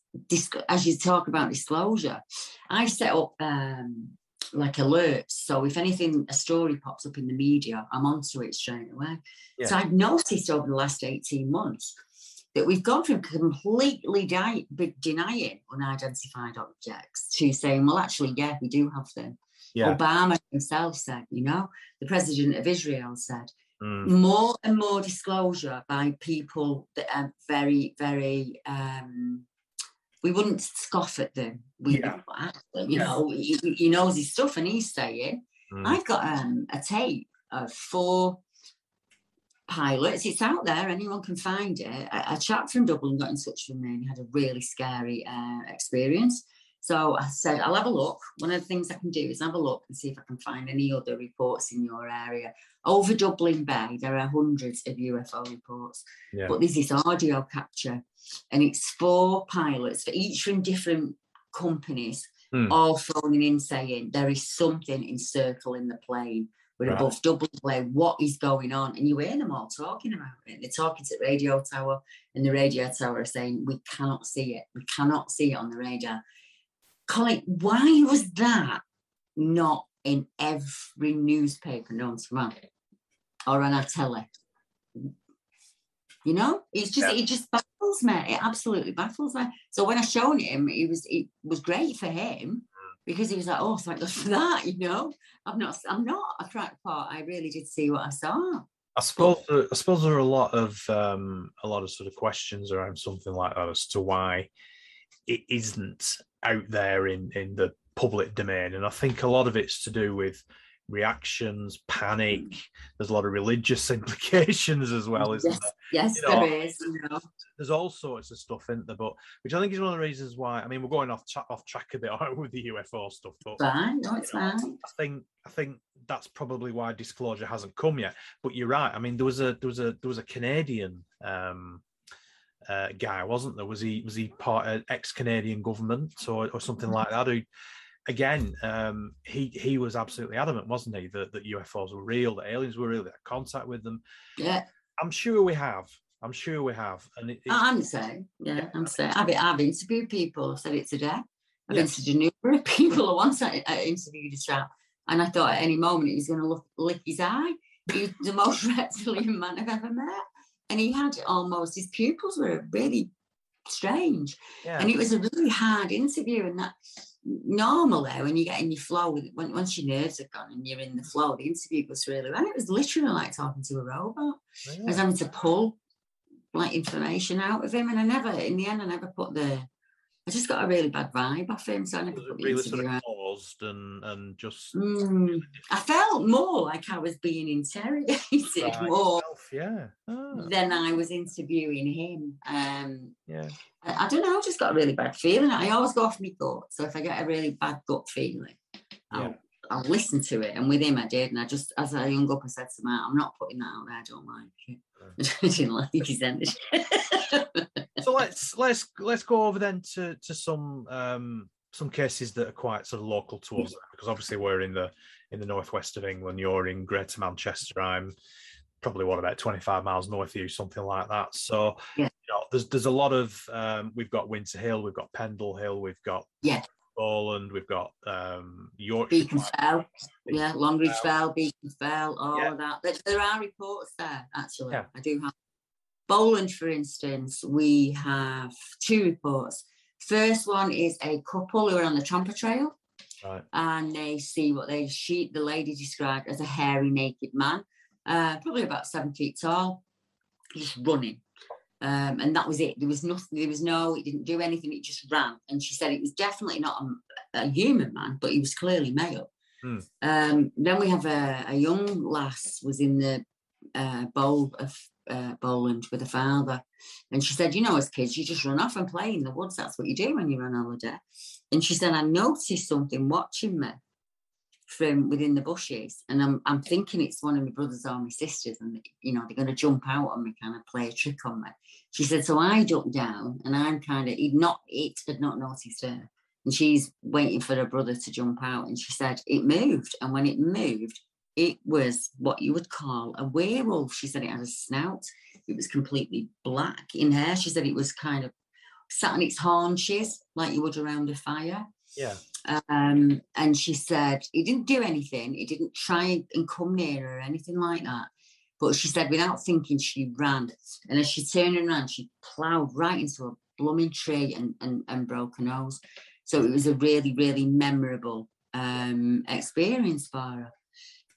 as you talk about disclosure, I set up um, like alerts. So if anything, a story pops up in the media, I'm onto it straight away. Yeah. So I've noticed over the last 18 months that we've gone from completely di- denying unidentified objects to saying, well, actually, yeah, we do have them. Yeah. Obama himself said, you know, the president of Israel said, Mm. more and more disclosure by people that are very, very. Um, we wouldn't scoff at them. We, Yeah. you know, he, he knows his stuff, and he's saying, Mm. "I've got um, a tape of four pilots. It's out there. Anyone can find it. A, a chap from Dublin got in touch with me, and he had a really scary uh, experience." So I said, I'll have a look. One of the things I can do is have a look and see if I can find any other reports in your area. Over Dublin Bay, there are hundreds of UFO reports, Yeah. but there's this audio capture, and it's four pilots, for each from different companies, Hmm. all phoning in saying there is something encircling the plane. We're Right. above Dublin Bay. What is going on? And you hear them all talking about it. They're talking to the radio tower, and the radio tower are saying, We cannot see it. We cannot see it on the radar. Colin, why was that not in every newspaper known to man or on our telly? You know, it's just it just baffles me. It absolutely baffles me. So when I shown him, it was it was great for him because he was like, "Oh, thank God for that." You know, I'm not I'm not a crackpot. I really did see what I saw. I suppose there- I suppose there are a lot of um, a lot of sort of questions around something like that as to why it isn't out there in in the public domain, and I think a lot of it's to do with reactions, panic. There's a lot of religious *laughs* implications as well, isn't Yes, there? yes, You know, there is. You know. There's all sorts of stuff in there, but which I think is one of the reasons why. I mean, we're going off tra- off track a bit *laughs* with the UFO stuff, but Fine, no, it's fine. I think I think that's probably why disclosure hasn't come yet. But you're right. I mean, there was a there was a there was a Canadian um, uh, guy, wasn't there? Was he was he part of ex-Canadian government or or something like that? Who, again, um, he he was absolutely adamant, wasn't he, that that UFOs were real, that aliens were real, they had contact with them. Yeah. I'm sure we have. I'm sure we have, and it, I'm saying, yeah, I'm saying. I've, I've interviewed people. Said it today. I've interviewed a number of people. *laughs* Once I, I interviewed a chap, and I thought at any moment he was going to look lick his eye. He's the most *laughs* reptilian man I've ever met, and he had almost his pupils were really strange, Yeah. and it was a really hard interview. And that normally when you get in your flow, with- when once your nerves are gone and you're in the flow, the interview goes really well. It was literally like talking to a robot. I was having to pull like information out of him, and I never, in the end, I never put the. I just got a really bad vibe off him, so I never put the really interview sort of out. Paused and and just Mm, I felt more like I was being interrogated Right, more yourself, yeah. Ah, than I was interviewing him. Um, yeah. I, I don't know. I just got a really bad feeling. I always go off my gut. So if I get a really bad gut feeling, I'll, I'll listen to it. And with him, I did. And I just, as I hung up, I said to him, I'm not putting that out there. I don't like it. *laughs* I didn't like his energy. so let's let's let's go over then to to some um some cases that are quite sort of local to us because obviously we're in the in the northwest of England. You're in Greater Manchester. I'm probably what about 25 miles north of you, something like that. So Yeah. you know, there's there's a lot of um, we've got Winter Hill, we've got Pendle Hill, we've got Yeah. We've got um, Yorkshire. Beacon Fell, yeah, Longridge Fell. Fell, Beacon Fell, all Yeah. of that. There, there are reports there, actually. Yeah. I do have. Bowland, for instance, we have two reports. First one is a couple who are on the Tromper Trail Right. and they see what they she the lady described as a hairy naked man, uh, probably about seven feet tall, just running. Um, and that was it. There was nothing. There was no. It didn't do anything. It just ran. And she said it was definitely not a, a human man, but he was clearly male. Hmm. Um, then we have a, a young lass was in the uh, bowl of uh, Bowland with her father, and she said, "You know, as kids, you just run off and play in the woods. That's what you do when you're on holiday." And she said, "I noticed something watching me from within the bushes, and I'm I'm thinking it's one of my brothers or my sisters, and you know they're going to jump out on me, kind of play a trick on me." She said, "So I ducked down, and I'm kind of he'd not it had not noticed her." And she's waiting for her brother to jump out. And she said it moved. And when it moved, it was what you would call a werewolf. She said it had a snout. it was completely black in hair. She said it was kind of sat on its haunches like you would around a fire. Yeah. Um, and she said it didn't do anything. It didn't try and come near her or anything like that. But she said without thinking, she ran. And as she turned around, she ploughed right into a blooming tree and, and, and broke her nose. So it was a really, really memorable um, experience for her.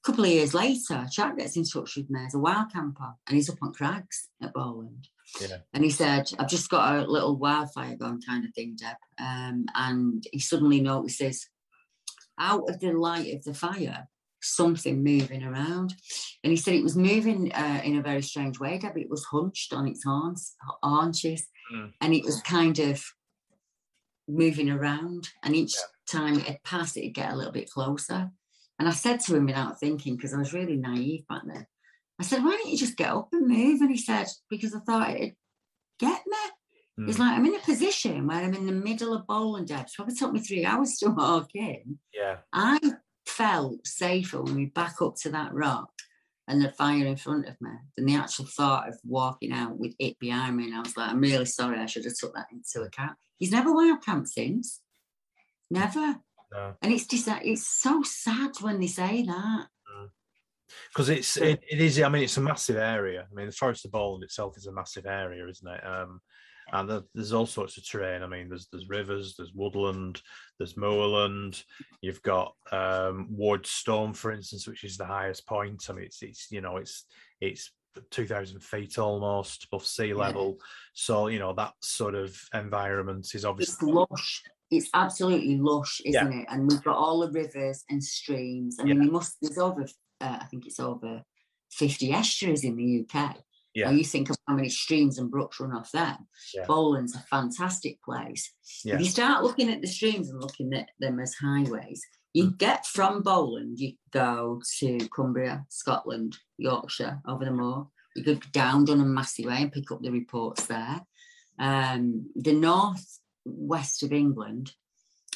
A couple of years later, Jack gets in touch with me as a wild camper and he's up on crags at Bowland. Yeah. And he said, I've just got a little wildfire going kind of thing, Deb. Um, and he suddenly notices out of the light of the fire, something moving around. And he said it was moving uh, in a very strange way, Deb. It was hunched on its arms, haunches, Mm. and it was kind of moving around. And each time it passed, it'd get a little bit closer. And I said to him without thinking, because I was really naive back then, I said, why don't you just get up and move? And he said, because I thought it'd get me. It's Mm. like I'm in a position where I'm in the middle of Bowland depths. Probably took me three *laughs* hours to walk in. Yeah. I felt safer when we back up to that rock and the fire in front of me than the actual thought of walking out with it behind me. And I was like, I'm really sorry. I should have took that into account. He's never wild camped since. Never. No. And it's just it's so sad when they say that. because it's it, it is i mean it's a massive area. I mean the forest of Bowland itself is a massive area isn't it? Um and there- there's all sorts of terrain. I mean there's there's rivers there's woodland there's moorland. You've got um ward stone for instance which is the highest point. I mean it's it's you know it's it's 2000 feet almost above sea level. So you know that sort of environment is It's obviously lush. It's absolutely lush, isn't it? And we've got all the rivers and streams. I mean, you must. There's over. Uh, I think it's over fifty estuaries in the UK. Yeah. Now you think of how many streams and brooks run off there. Yeah. Bowland's a fantastic place. Yeah. If you start looking at the streams and looking at them as highways, you get from Bowland, you go to Cumbria, Scotland, Yorkshire, over the moor. You go down Dunham Massey Way and pick up the reports there. Um, the north west of England,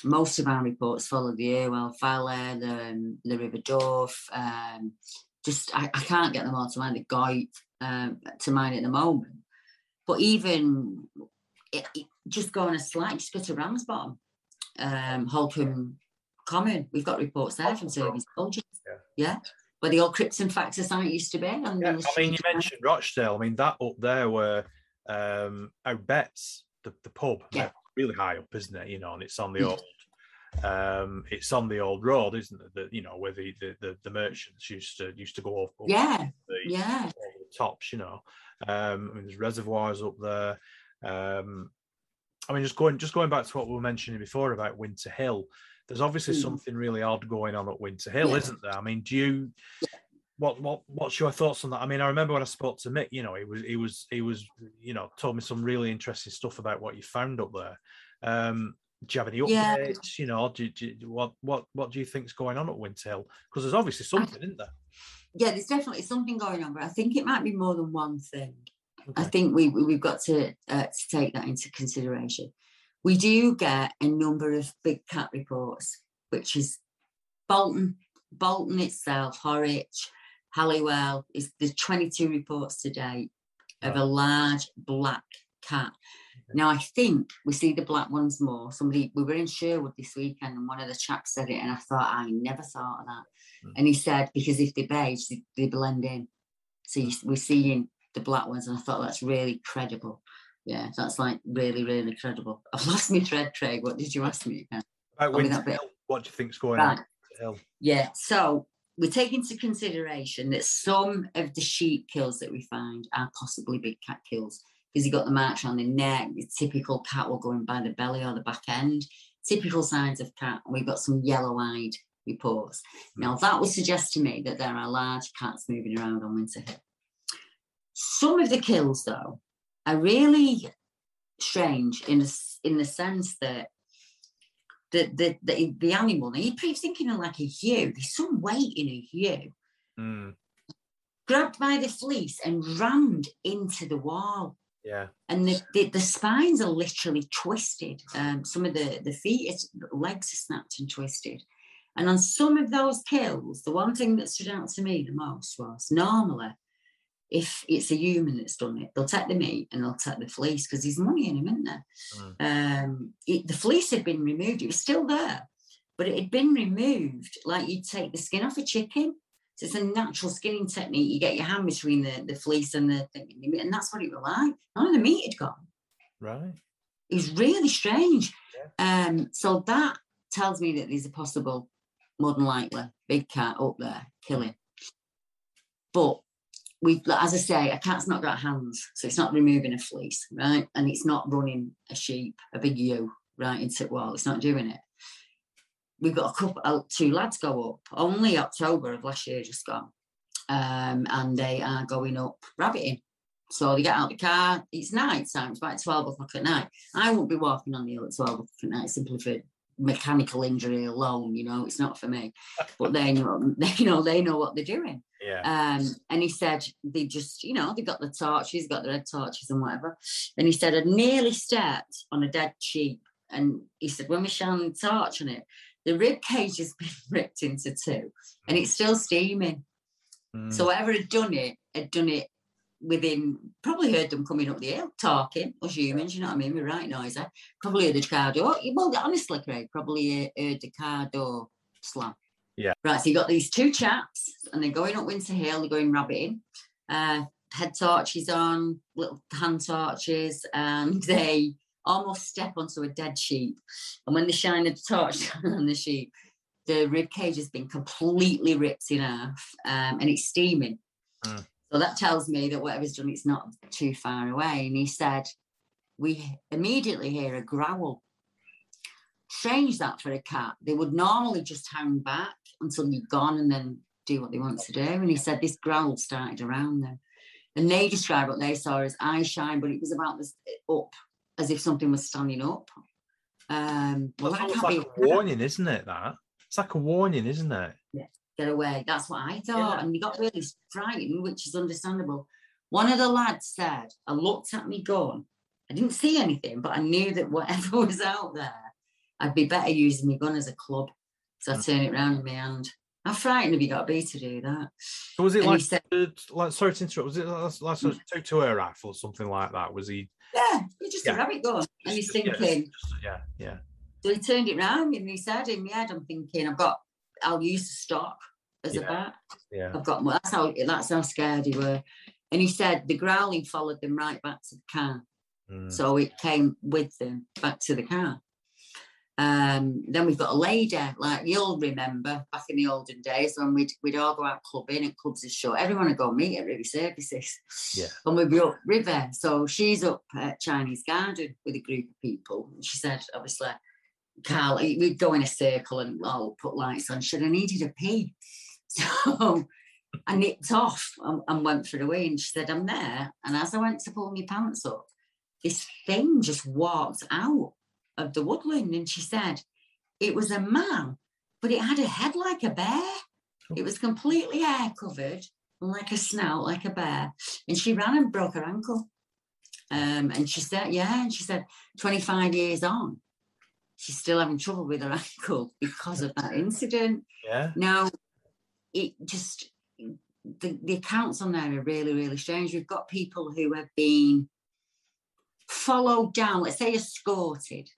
most of our reports follow the Irwell Valley, the, um, the River Dove. Um, just I, I can't get them all to mind. The Goyt um, to mind at the moment. But even it, it- just going a slight, just go to Ramsbottom, um, Holcombe Common. We've got reports there from service soldiers. Yeah. Where the old Crips and Factor site used to be. on the I mean, you mentioned Rochdale. I mean, that up there where um, Owd Betts, the, the pub, Yeah. Really high up, isn't it? You know, and it's on the Mm. old, um, it's on the old road, isn't it? That you know where the, the, the, the merchants used to used to go up Yeah, the, yeah. the tops. You know, um, I mean, there's reservoirs up there. Um, I mean, just going just going back to what we were mentioning before about Winter Hill. There's obviously Mm. something really odd going on at Winter Hill, Yeah. isn't there? I mean, do you? What what what's your thoughts on that? I mean, I remember when I spoke to Mick. You know, he was he was he was you know told me some really interesting stuff about what you found up there. Um, do you have any Yeah. updates? You know, do, do, what what what do you think's going on at Winter Hill? Because there's obviously something, isn't there? yeah, there's definitely something going on, but I think it might be more than one thing. I think we we- we've got to uh, to take that into consideration. We do get a number of big cat reports, which is Bolton, Bolton itself, Horwich, Halliwell. Is there's 22 reports to date of a large black cat. Now I think we see the black ones more. Somebody we were in Sherwood this weekend, and one of the chaps said it, and I thought I never thought of that. Hmm. And he said because if they beige, they, they blend in. So you, we're seeing the black ones, and I thought that's really credible. Yeah, that's like really, really credible. *laughs* I've lost my thread, Craig. What did you ask me again? About Winter. Hill, what do you think's going on? Right. Winter Hill? Yeah, so we take into consideration that some of the sheep kills that we find are possibly big cat kills because you got the march on the neck, the typical cat will go in by the belly or the back end, typical signs of cat. And we've got some yellow-eyed reports. Hmm. Now that would suggest to me that there are large cats moving around on Winter Hill. Some of the kills, though, are really strange in in the sense that the, the, the, the animal, now you're pretty thinking of like a ewe, there's some weight in a ewe, Mm, grabbed by the fleece and rammed into the wall. yeah. And the, the, the spines are literally twisted. Um, some of the, the feet, it's, legs are snapped and twisted. And on some of those kills, the one thing that stood out to me the most was normally if it's a human that's done it, they'll take the meat and they'll take the fleece because there's money in them, isn't there? Um, it, the fleece had been removed; it was still there, but it had been removed like you'd take the skin off a chicken. So it's a natural skinning technique. You get your hand between the, the fleece and the thing, and that's what it was like. None of the meat had gone. Right. It was really strange. Um, so that tells me that there's a possible, more than likely, big cat up there killing. But we, as I say, a cat's not got hands, so it's not removing a fleece, right? And it's not running a sheep, a big ewe, right into the wall. It's not doing it. We've got a couple, uh, two lads go up. Only October of last year just gone, um, and they are going up rabbiting. So they get out the car. It's night time. It's about twelve o'clock at night. I won't be walking on the hill at twelve o'clock at night simply for mechanical injury alone. You know, it's not for me. *laughs* But they know, *laughs* they, you know, they know what they're doing. Yeah. Um, and he said they just, you know, they got the torches, got the red torches and whatever. And he said, I nearly stepped on a dead sheep. And he said, when we shone the torch on it, the rib cage has *laughs* been ripped into two and it's still steaming. Mm. So whoever had done it had done it within, probably heard them coming up the hill talking, us humans, you know what I mean? We're right noisy. Probably heard the car door. Well, honestly, Craig, probably heard the car door slam. Yeah. Right, so you got these two chaps, and they're going up Winter Hill, they're going rabbiting, uh, head torches on, little hand torches, and *laughs* they almost step onto a dead sheep. And when they shine the torch *laughs* on the sheep, the rib cage has been completely ripped in half, um, and it's steaming. Mm. So that tells me that whatever's done, it's not too far away. And he said, we immediately hear a growl. Strange that for a cat. They would normally just hang back until you've gone and then do what they want to do. And he said this growl started around them. And they described what they saw as eye shine, but it was about this up, as if something was standing up. Um, well, That's that can't like be a warning, isn't it? That it's like a warning, isn't it? Yeah, get away. That's what I thought. And we got really frightened, which is understandable. One of the lads said, I looked at me gun. I didn't see anything, but I knew that whatever *laughs* was out there, I'd be better using my gun as a club. So I turned it round in my hand. How frightened have you got to be to do that? So was it And like, said- uh, like sorry to interrupt? Was it like, like a two to air rifle or something like that? Was he? Yeah, you're just Yeah. a rabbit gun. And he's Yeah, thinking, Yeah, yeah. so he turned it round and he said in my head, I'm thinking, I've got, I'll use the stock as a bat. Yeah. I've got, more. that's how, that's how scared he were. And he said the growling followed them right back to the car. Mm. So it came with them back to the car. Um, then we've got a lady, like you'll remember back in the olden days when we'd, we'd all go out clubbing and clubs are shut. Everyone would go meet at River Services. Yeah. And we'd be up River. So she's up at Chinese Garden with a group of people. And she said, obviously, Carl, we'd go in a circle and all put lights on. She said, I needed a pee. So I nipped off and, and went for the wee. And she said, I'm there. And as I went to pull my pants up, this thing just walked out of the woodland. And she said, it was a man, but it had a head like a bear. It was completely hair covered, like a snout, like a bear. And she ran and broke her ankle. Um, and she said, yeah, and she said, 25 years on, she's still having trouble with her ankle because of that incident. Yeah. Now, it just the, the accounts on there are really, really strange. We've got people who have been followed down, let's say escorted.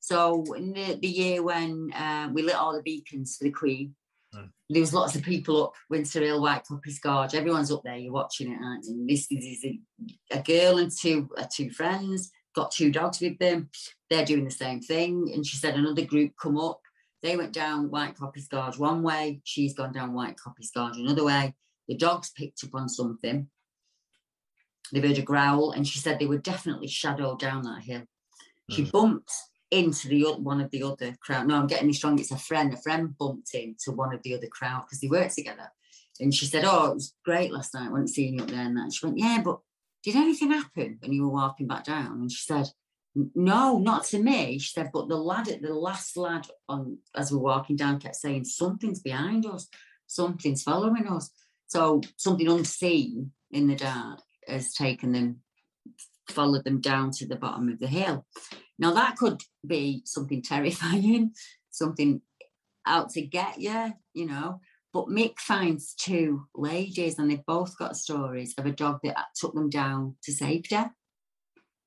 So in the, the year when uh, we lit all the beacons for the Queen, Mm. there was lots of people up Winter Hill, White Coppice Gorge. Everyone's up there. You're watching it, aren't you? And this, this is a, a girl and two uh, two friends. Got two dogs with them. They're doing the same thing. And she said another group come up. They went down White Coppice Gorge one way. She's gone down White Coppice Gorge another way. The dogs picked up on something. They've heard a growl, and she said they were definitely shadowed down that hill. She Mm. bumped into the one of the other crowd. No, I'm getting this wrong. It's a friend. A friend bumped into one of the other crowd because they worked together. And she said, "Oh, it was great last night. I wasn't seeing you up there." And that. She went, "Yeah, but did anything happen when you were walking back down?" And she said, "N- "No, not to me." She said, "But the lad, at the last lad on as we we're walking down, kept saying something's behind us, something's following us. So something unseen in the dark has taken them, followed them down to the bottom of the hill." Now that could be something terrifying, *laughs* something out to get you, you know. But Mick finds two ladies, and they've both got stories of a dog that took them down to safety.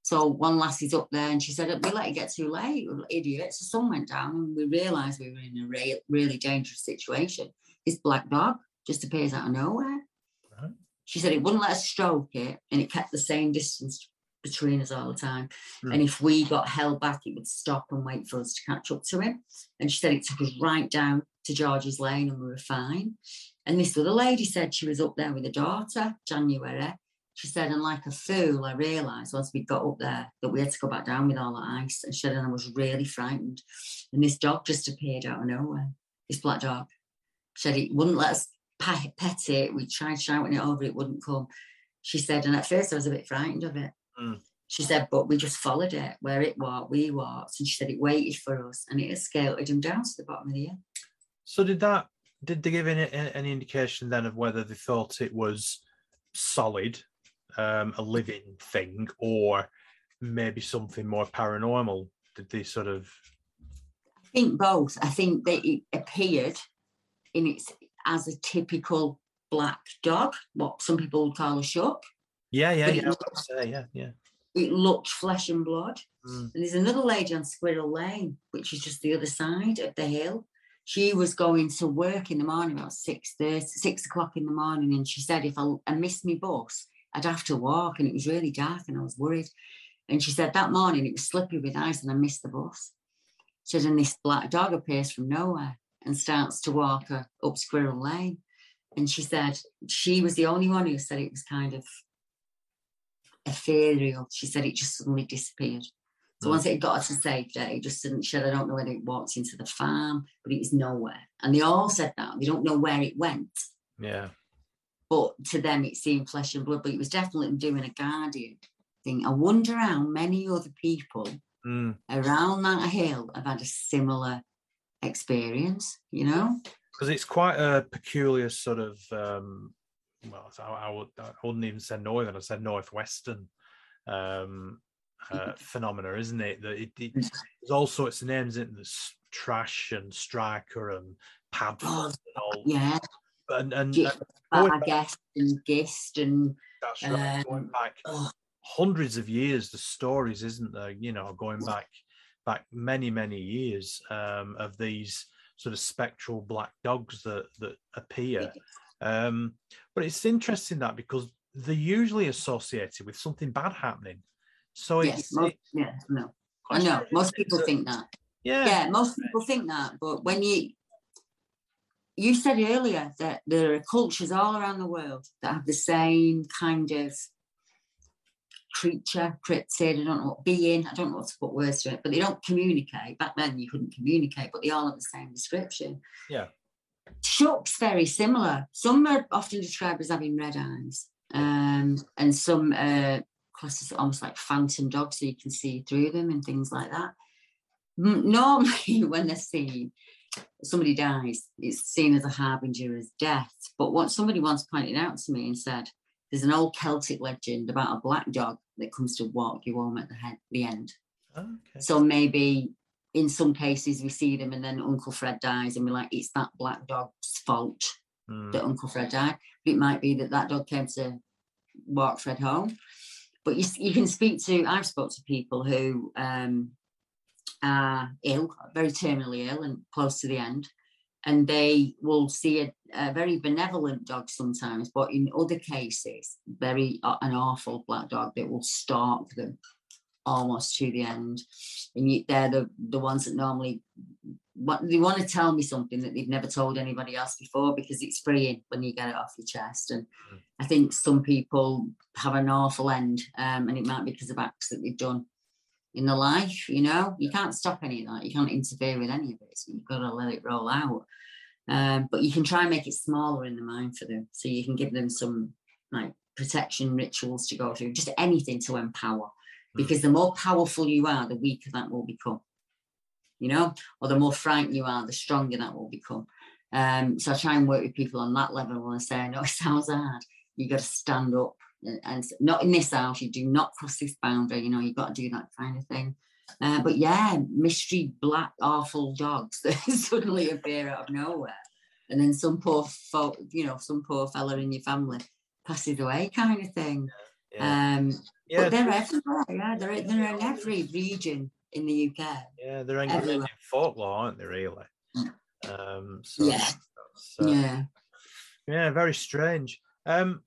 So one lassie's up there, and she said, "We let it get too late, idiot." So sun went down, and we realised we were in a re- really dangerous situation. This black dog just appears out of nowhere. She said it wouldn't let us stroke it, and it kept the same distance between us all the time. Hmm. And if we got held back, it would stop and wait for us to catch up to him. And she said it took us right down to George's Lane, and we were fine. And this other lady said she was up there with her daughter, January. She said, and like a fool, I realised once we got up there that we had to go back down with all the ice. And she said, and I was really frightened. And this dog just appeared out of nowhere, this black dog. She said it wouldn't let us pet, it. We tried shouting it over, it wouldn't come. She said, and at first I was a bit frightened of it. Mm. She said, but we just followed it where it walked, we walked. And she said it waited for us and it escalated him down to the bottom of the hill. So did that? Did they give any any indication then of whether they thought it was solid, um, a living thing, or maybe something more paranormal? Did they sort of? I think both. I think that it appeared in its as a typical black dog, what some people would call a shuck. Yeah, yeah, But yeah. Looked- say, yeah, yeah. It looked flesh and blood. Mm. And there's another lady on Squirrel Lane, which is just the other side of the hill. She was going to work in the morning about six thirty, six o'clock in the morning, and she said if I, I missed my bus, I'd have to walk, and it was really dark, and I was worried. And she said that morning it was slippery with ice, and I missed the bus. She said, and this black dog appears from nowhere and starts to walk her up Squirrel Lane. And she said she was the only one who said it was kind of ethereal. She said it just suddenly disappeared. So Mm. once it got us to safety, it just didn't shed. I don't know whether it walked into the farm, but it was nowhere. And they all said that. They don't know where it went. Yeah. But to them, it seemed flesh and blood. But it was definitely doing a guardian thing. I wonder how many other people Mm. around that hill have had a similar experience, you know? because it's quite a peculiar sort of um well I, I would I wouldn't even say northern I said northwestern um uh, phenomena isn't it that it, it, there's all sorts of names in there's trash and skriker and padfoot Oh, and all Yeah. And and, Gi- and going I guess and gist and that's right going um, back oh, hundreds of years the stories isn't there you know going back back many many years um of these sort of spectral black dogs that that appear um but it's interesting that because they're usually associated with something bad happening so yes, it's, most, it- yeah, no. I know. Most people think that. yeah Yeah, most people think that. But when you you said earlier that there are cultures all around the world that have the same kind of creature, cryptid, I don't know what being, I don't know what to put words to it, but they don't communicate. Back then you couldn't communicate, but they all have the same description. yeah Shuck's very similar. Some are often described as having red eyes, um, and some uh, classes almost like phantom dogs, so you can see through them and things like that. Normally, *laughs* when they're seen, somebody dies, it's seen as a harbinger of death. But what somebody once pointed out to me and said, there's an old Celtic legend about a black dog that comes to walk you home at the, head, the end. okay So maybe in some cases we see them and then Uncle Fred dies and we're like, it's that black dog's fault Mm. that Uncle Fred died. But it might be that that dog came to walk Fred home. But you, you can speak to, I've spoke to people who um, are ill, very terminally ill and close to the end. And they will see a, a very benevolent dog sometimes, but in other cases, very uh, an awful black dog that will stalk them almost to the end. And you, they're the, the ones that normally what they want to tell me something that they've never told anybody else before because it's freeing when you get it off your chest. And I think some people have an awful end, um, and it might be because of acts that they've done in their life. You know, you can't stop any of that. You can't interfere with any of it. So you've got to let it roll out. Um, but you can try and make it smaller in the mind for them, so you can give them some like protection rituals to go through, just anything to empower. Because the more powerful you are, the weaker that will become you know, or the more frightened you are, the stronger that will become. Um, so I try and work with people on that level when I say, I know it *laughs* sounds hard. You got to stand up and, not in this house, you do not cross this boundary, you know, you've got to do that kind of thing. Uh, but yeah, mystery black awful dogs that *laughs* suddenly appear out of nowhere. and then some poor folk, you know, some poor fella in your family passes away, kind of thing. Yeah. Um, Yeah, but they're everywhere. Yeah, they're they're in every region in the UK. Yeah, they're in Everywhere. folklore, aren't they? Really. Um, so Yeah. that's, uh, Yeah. yeah, very strange. Um,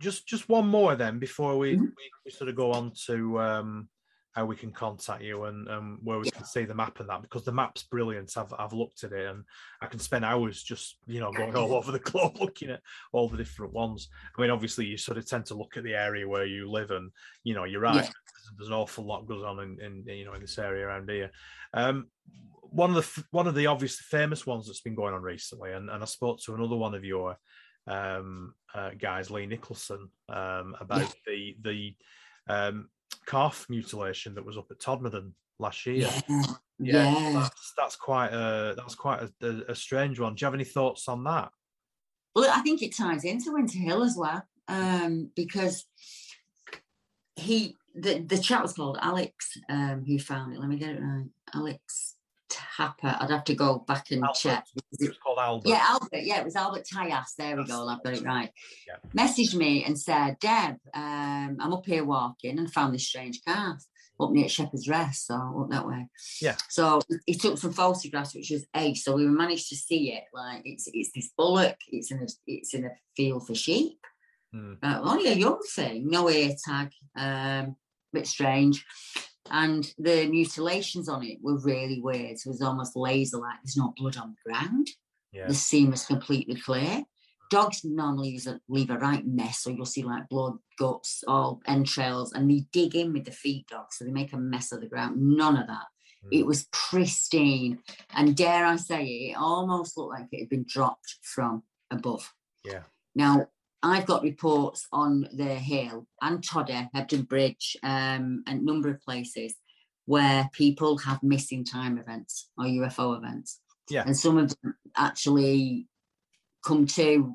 just just one more then before we, Mm-hmm. we, we sort of go on to um, how we can contact you and um, where we can see the map and that because the map's brilliant. I've I've looked at it and I can spend hours just you know going all *laughs* over the globe looking at all the different ones. I mean, obviously you sort of tend to look at the area where you live and you know you're right. Yeah. There's, an awful lot goes on in, in you know in this area around here. Um, one of the one of the obviously famous ones that's been going on recently, and, and I spoke to another one of your um, uh, guys, Lee Nicholson, um, about the the um, calf mutilation that was up at Todmorden last year. Yeah. Yeah. That's, that's quite a that's quite a, a, a strange one. Do you have any thoughts on that? Well, I think it ties into Winter Hill as well, um, because he the the chap was called Alex, um, who found it. Let me get it right. Alex Tapper. I'd have to go back and check. It was called Albert. yeah, Albert. Yeah, it was Albert Tyas. There we go. I've got it right. Yeah. Messaged me and said, Deb, um, I'm up here walking and found this strange calf up near Shepherd's Rest, so up that way. Yeah. So he took some photographs, which was ace. So we managed to see it. Like it's it's this bullock. It's in a it's in a field for sheep. Hmm. Uh, only a young thing, no ear tag. Um, bit strange. And the mutilations on it were really weird. So it was almost laser like. There's no blood on the ground. Yeah. The seam was completely clear. Dogs normally use a, leave a right mess, so you'll see like blood, guts, all entrails, and they dig in with the feet dogs, so they make a mess of the ground. None of that. Hmm. It was pristine, and dare I say it, it almost looked like it had been dropped from above. Yeah. Now, I've got reports on the Hill and Todder, Hebden Bridge, um, and a number of places where people have missing time events or UFO events. Yeah. And some of them actually come to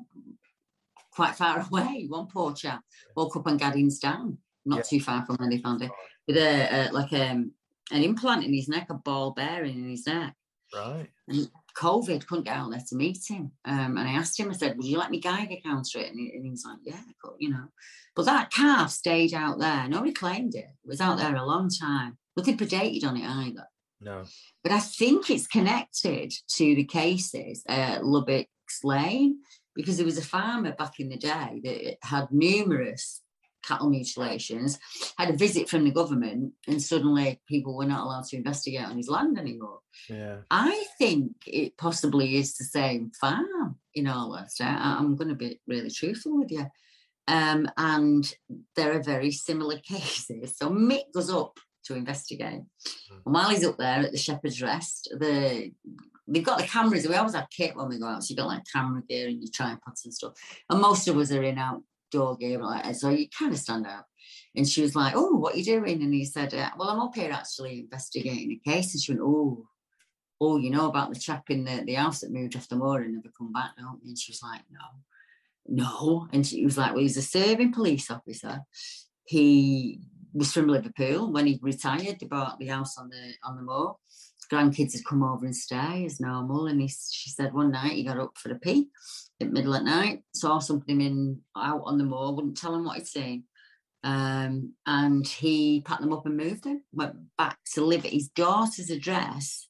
quite far *laughs* away. One poor chap woke up on Gaddings Dam, not Yeah. too far from where they found it, with a, a like um, an implant in his neck, a ball bearing in his neck. Right. And COVID couldn't get out there to meet him. Um, and I asked him, I said, Would you let me Geiger counter it? And he, and he was like, Yeah, cool, you know. But that calf stayed out there. Nobody claimed it. It was out there a long time. Nothing predated on it either. No. But I think it's connected to the cases at Lumbutts Lane because there was a farmer back in the day that had numerous cattle mutilations, had a visit from the government, and suddenly people were not allowed to investigate on his land anymore. Yeah. I think it possibly is the same farm, in all honesty. I- I'm going to be really truthful with you. Um, and there are very similar *laughs* cases. So Mick goes up to investigate. And while he's up there at the Shepherd's Rest, the they've got the cameras. We always have kit when we go out. So you've got like camera gear and your tripods and stuff. And most of us are in gear like that. So you kind of stand up. And she was like, Oh, what are you doing? And he said, uh, Well, I'm up here actually investigating a case. And she went, Oh, oh, you know about the chap in the, the house that moved off the moor and never come back, don't? And she was like, No, no. And she was like, Well, he's a serving police officer. He was from Liverpool. When he retired, they bought the house on the on the moor. Grandkids had come over and stay as normal. And he, she said one night he got up for a pee middle at night, saw something in out on the moor, wouldn't tell him what he'd seen. Um, and he packed them up and moved them, went back to live at his daughter's address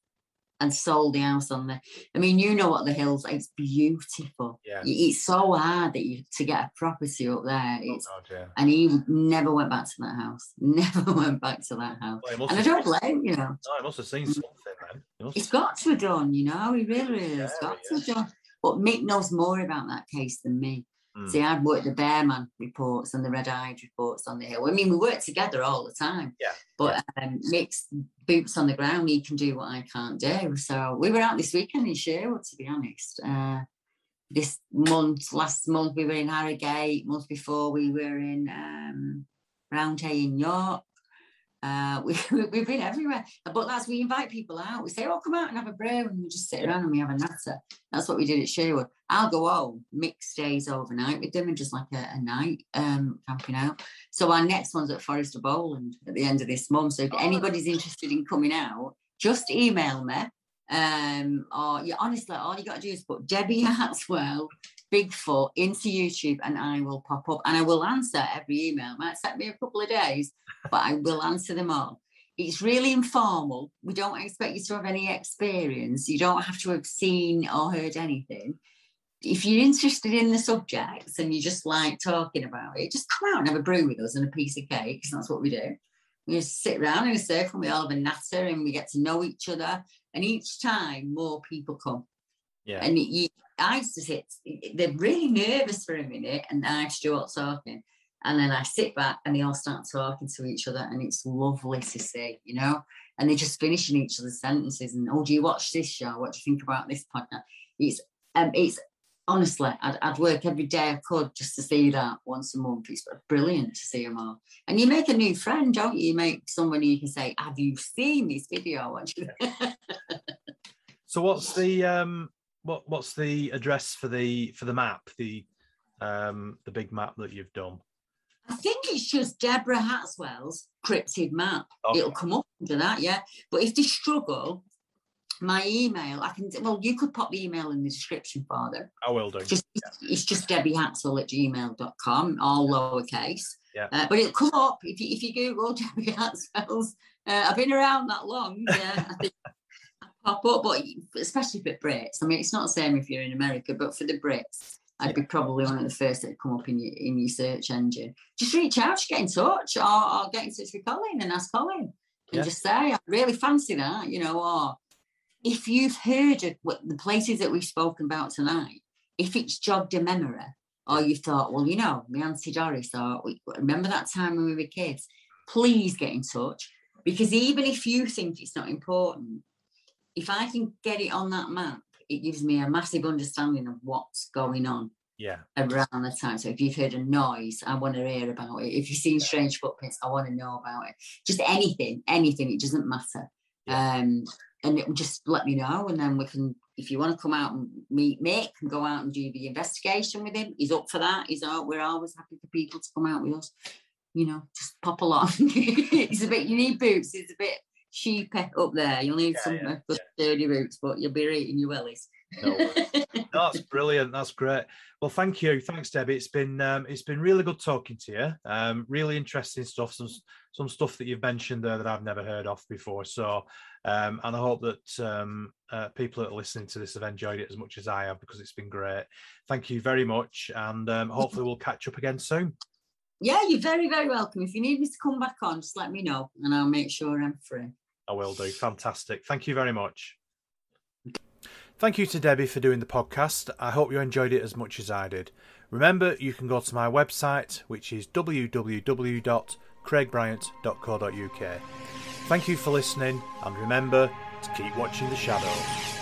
and sold the house on there. I mean, you know what the hills it's beautiful. Yeah. It's so hard that you to get a property up there. It's God, yeah. and he never went back to that house. *laughs* Never went back to that house. Well, and I don't blame you know. No, I must have seen something then. He have- got to have done, you know. He really, really has got to have done. But Mick knows more about that case than me. Hmm. See, I've worked the Bearman reports and the Red Eyed reports on the hill. I mean, we work together all the time. Yeah. But um, Mick's boots on the ground. He can do what I can't do. So we were out this weekend in Sherwood, to be honest. Uh, this month, last month, we were in Harrogate. Month before, we were in um, Roundhay in York. Uh, *laughs* we, we've been everywhere. But that's we invite people out. We say, oh, come out and have a brew. And we just sit around and we have a natter. That's what we did at Sherwood. I'll go home, Mick days overnight with them and just like a, a night um, camping out. So our next one's at Forest of Bowland at the end of this month. So if anybody's interested in coming out, just email me Um, or yeah, honestly, all you got to do is put Debbie *laughs* Hatswell Bigfoot into YouTube and I will pop up and I will answer every email. It might take me a couple of days, but I will answer them all. It's really informal. We don't expect you to have any experience. You don't have to have seen or heard anything. If you're interested in the subjects and you just like talking about it, just come out and have a brew with us and a piece of cake, because that's what we do. We just sit around in a circle, we all have a natter and we get to know each other. And each time more people come. Yeah. And you, I used to sit, they're really nervous for a minute, and I start talking. And then I sit back and they all start talking to each other, and it's lovely to see, you know. And they're just finishing each other's sentences. And oh, do you watch this show? What do you think about this podcast? It's um, it's honestly, I'd, I'd work every day I could just to see that once a month. It's brilliant to see them all. And you make a new friend, don't you? You make someone you can say, "Have you seen this video?" *laughs* So what's the um what what's the address for the for the map the um the big map that you've done? I think it's just Deborah Hatswell's cryptid map. Okay. It'll come up under that, yeah. But if they struggle, my email, I can well, you could pop the email in the description for them. I will do. Just it's just Debbie Hatswell at gmail.com, all lowercase. Yeah. Uh, but it'll come up if you if you Google *laughs* Debbie Hatswell's. Uh, I've been around that long, yeah. *laughs* I think I pop up, but especially for Brits. I mean, it's not the same if you're in America, but for the Brits, I'd be probably one of the first that come up in your in your search engine. Just reach out, just get in touch, or, or get in touch with Colin and ask Colin, and Yeah. just say, I really fancy that, you know, or if you've heard of what the places that we've spoken about tonight, if it's jogged a memory, or you thought, well, you know, my Auntie Doris, or "We- remember that time when we were kids, please get in touch. Because even if you think it's not important, if I can get it on that map, it gives me a massive understanding of what's going on Yeah. around the time. So if you've heard a noise, I want to hear about it. If you've seen strange footprints, I want to know about it. Just anything, anything. It doesn't matter. Um, and it, just let me know, and then we can. If you want to come out and meet Mick and go out and do the investigation with him, he's up for that. He's out. We're always happy for people to come out with us. You know, just pop along. *laughs* it's a bit. You need boots. It's a bit sheepy up there. You'll need some uh, good sturdy boots, but you'll be eating your wellies. No. No, *laughs* that's brilliant. That's great. Well, thank you. Thanks, Debbie. It's been um, it's been really good talking to you. Um, really interesting stuff. Some some stuff that you've mentioned there that I've never heard of before. So, um, and I hope that um, uh, people that are listening to this have enjoyed it as much as I have because it's been great. Thank you very much, and um, hopefully we'll catch up again soon. Yeah, you're very, very welcome. If you need me to come back on, just let me know and I'll make sure I'm free. I will do. Fantastic. Thank you very much. Thank you to Debbie for doing the podcast. I hope you enjoyed it as much as I did. Remember, you can go to my website, which is www.craigbryant.co.uk. Thank you for listening, and remember to keep watching the shadows.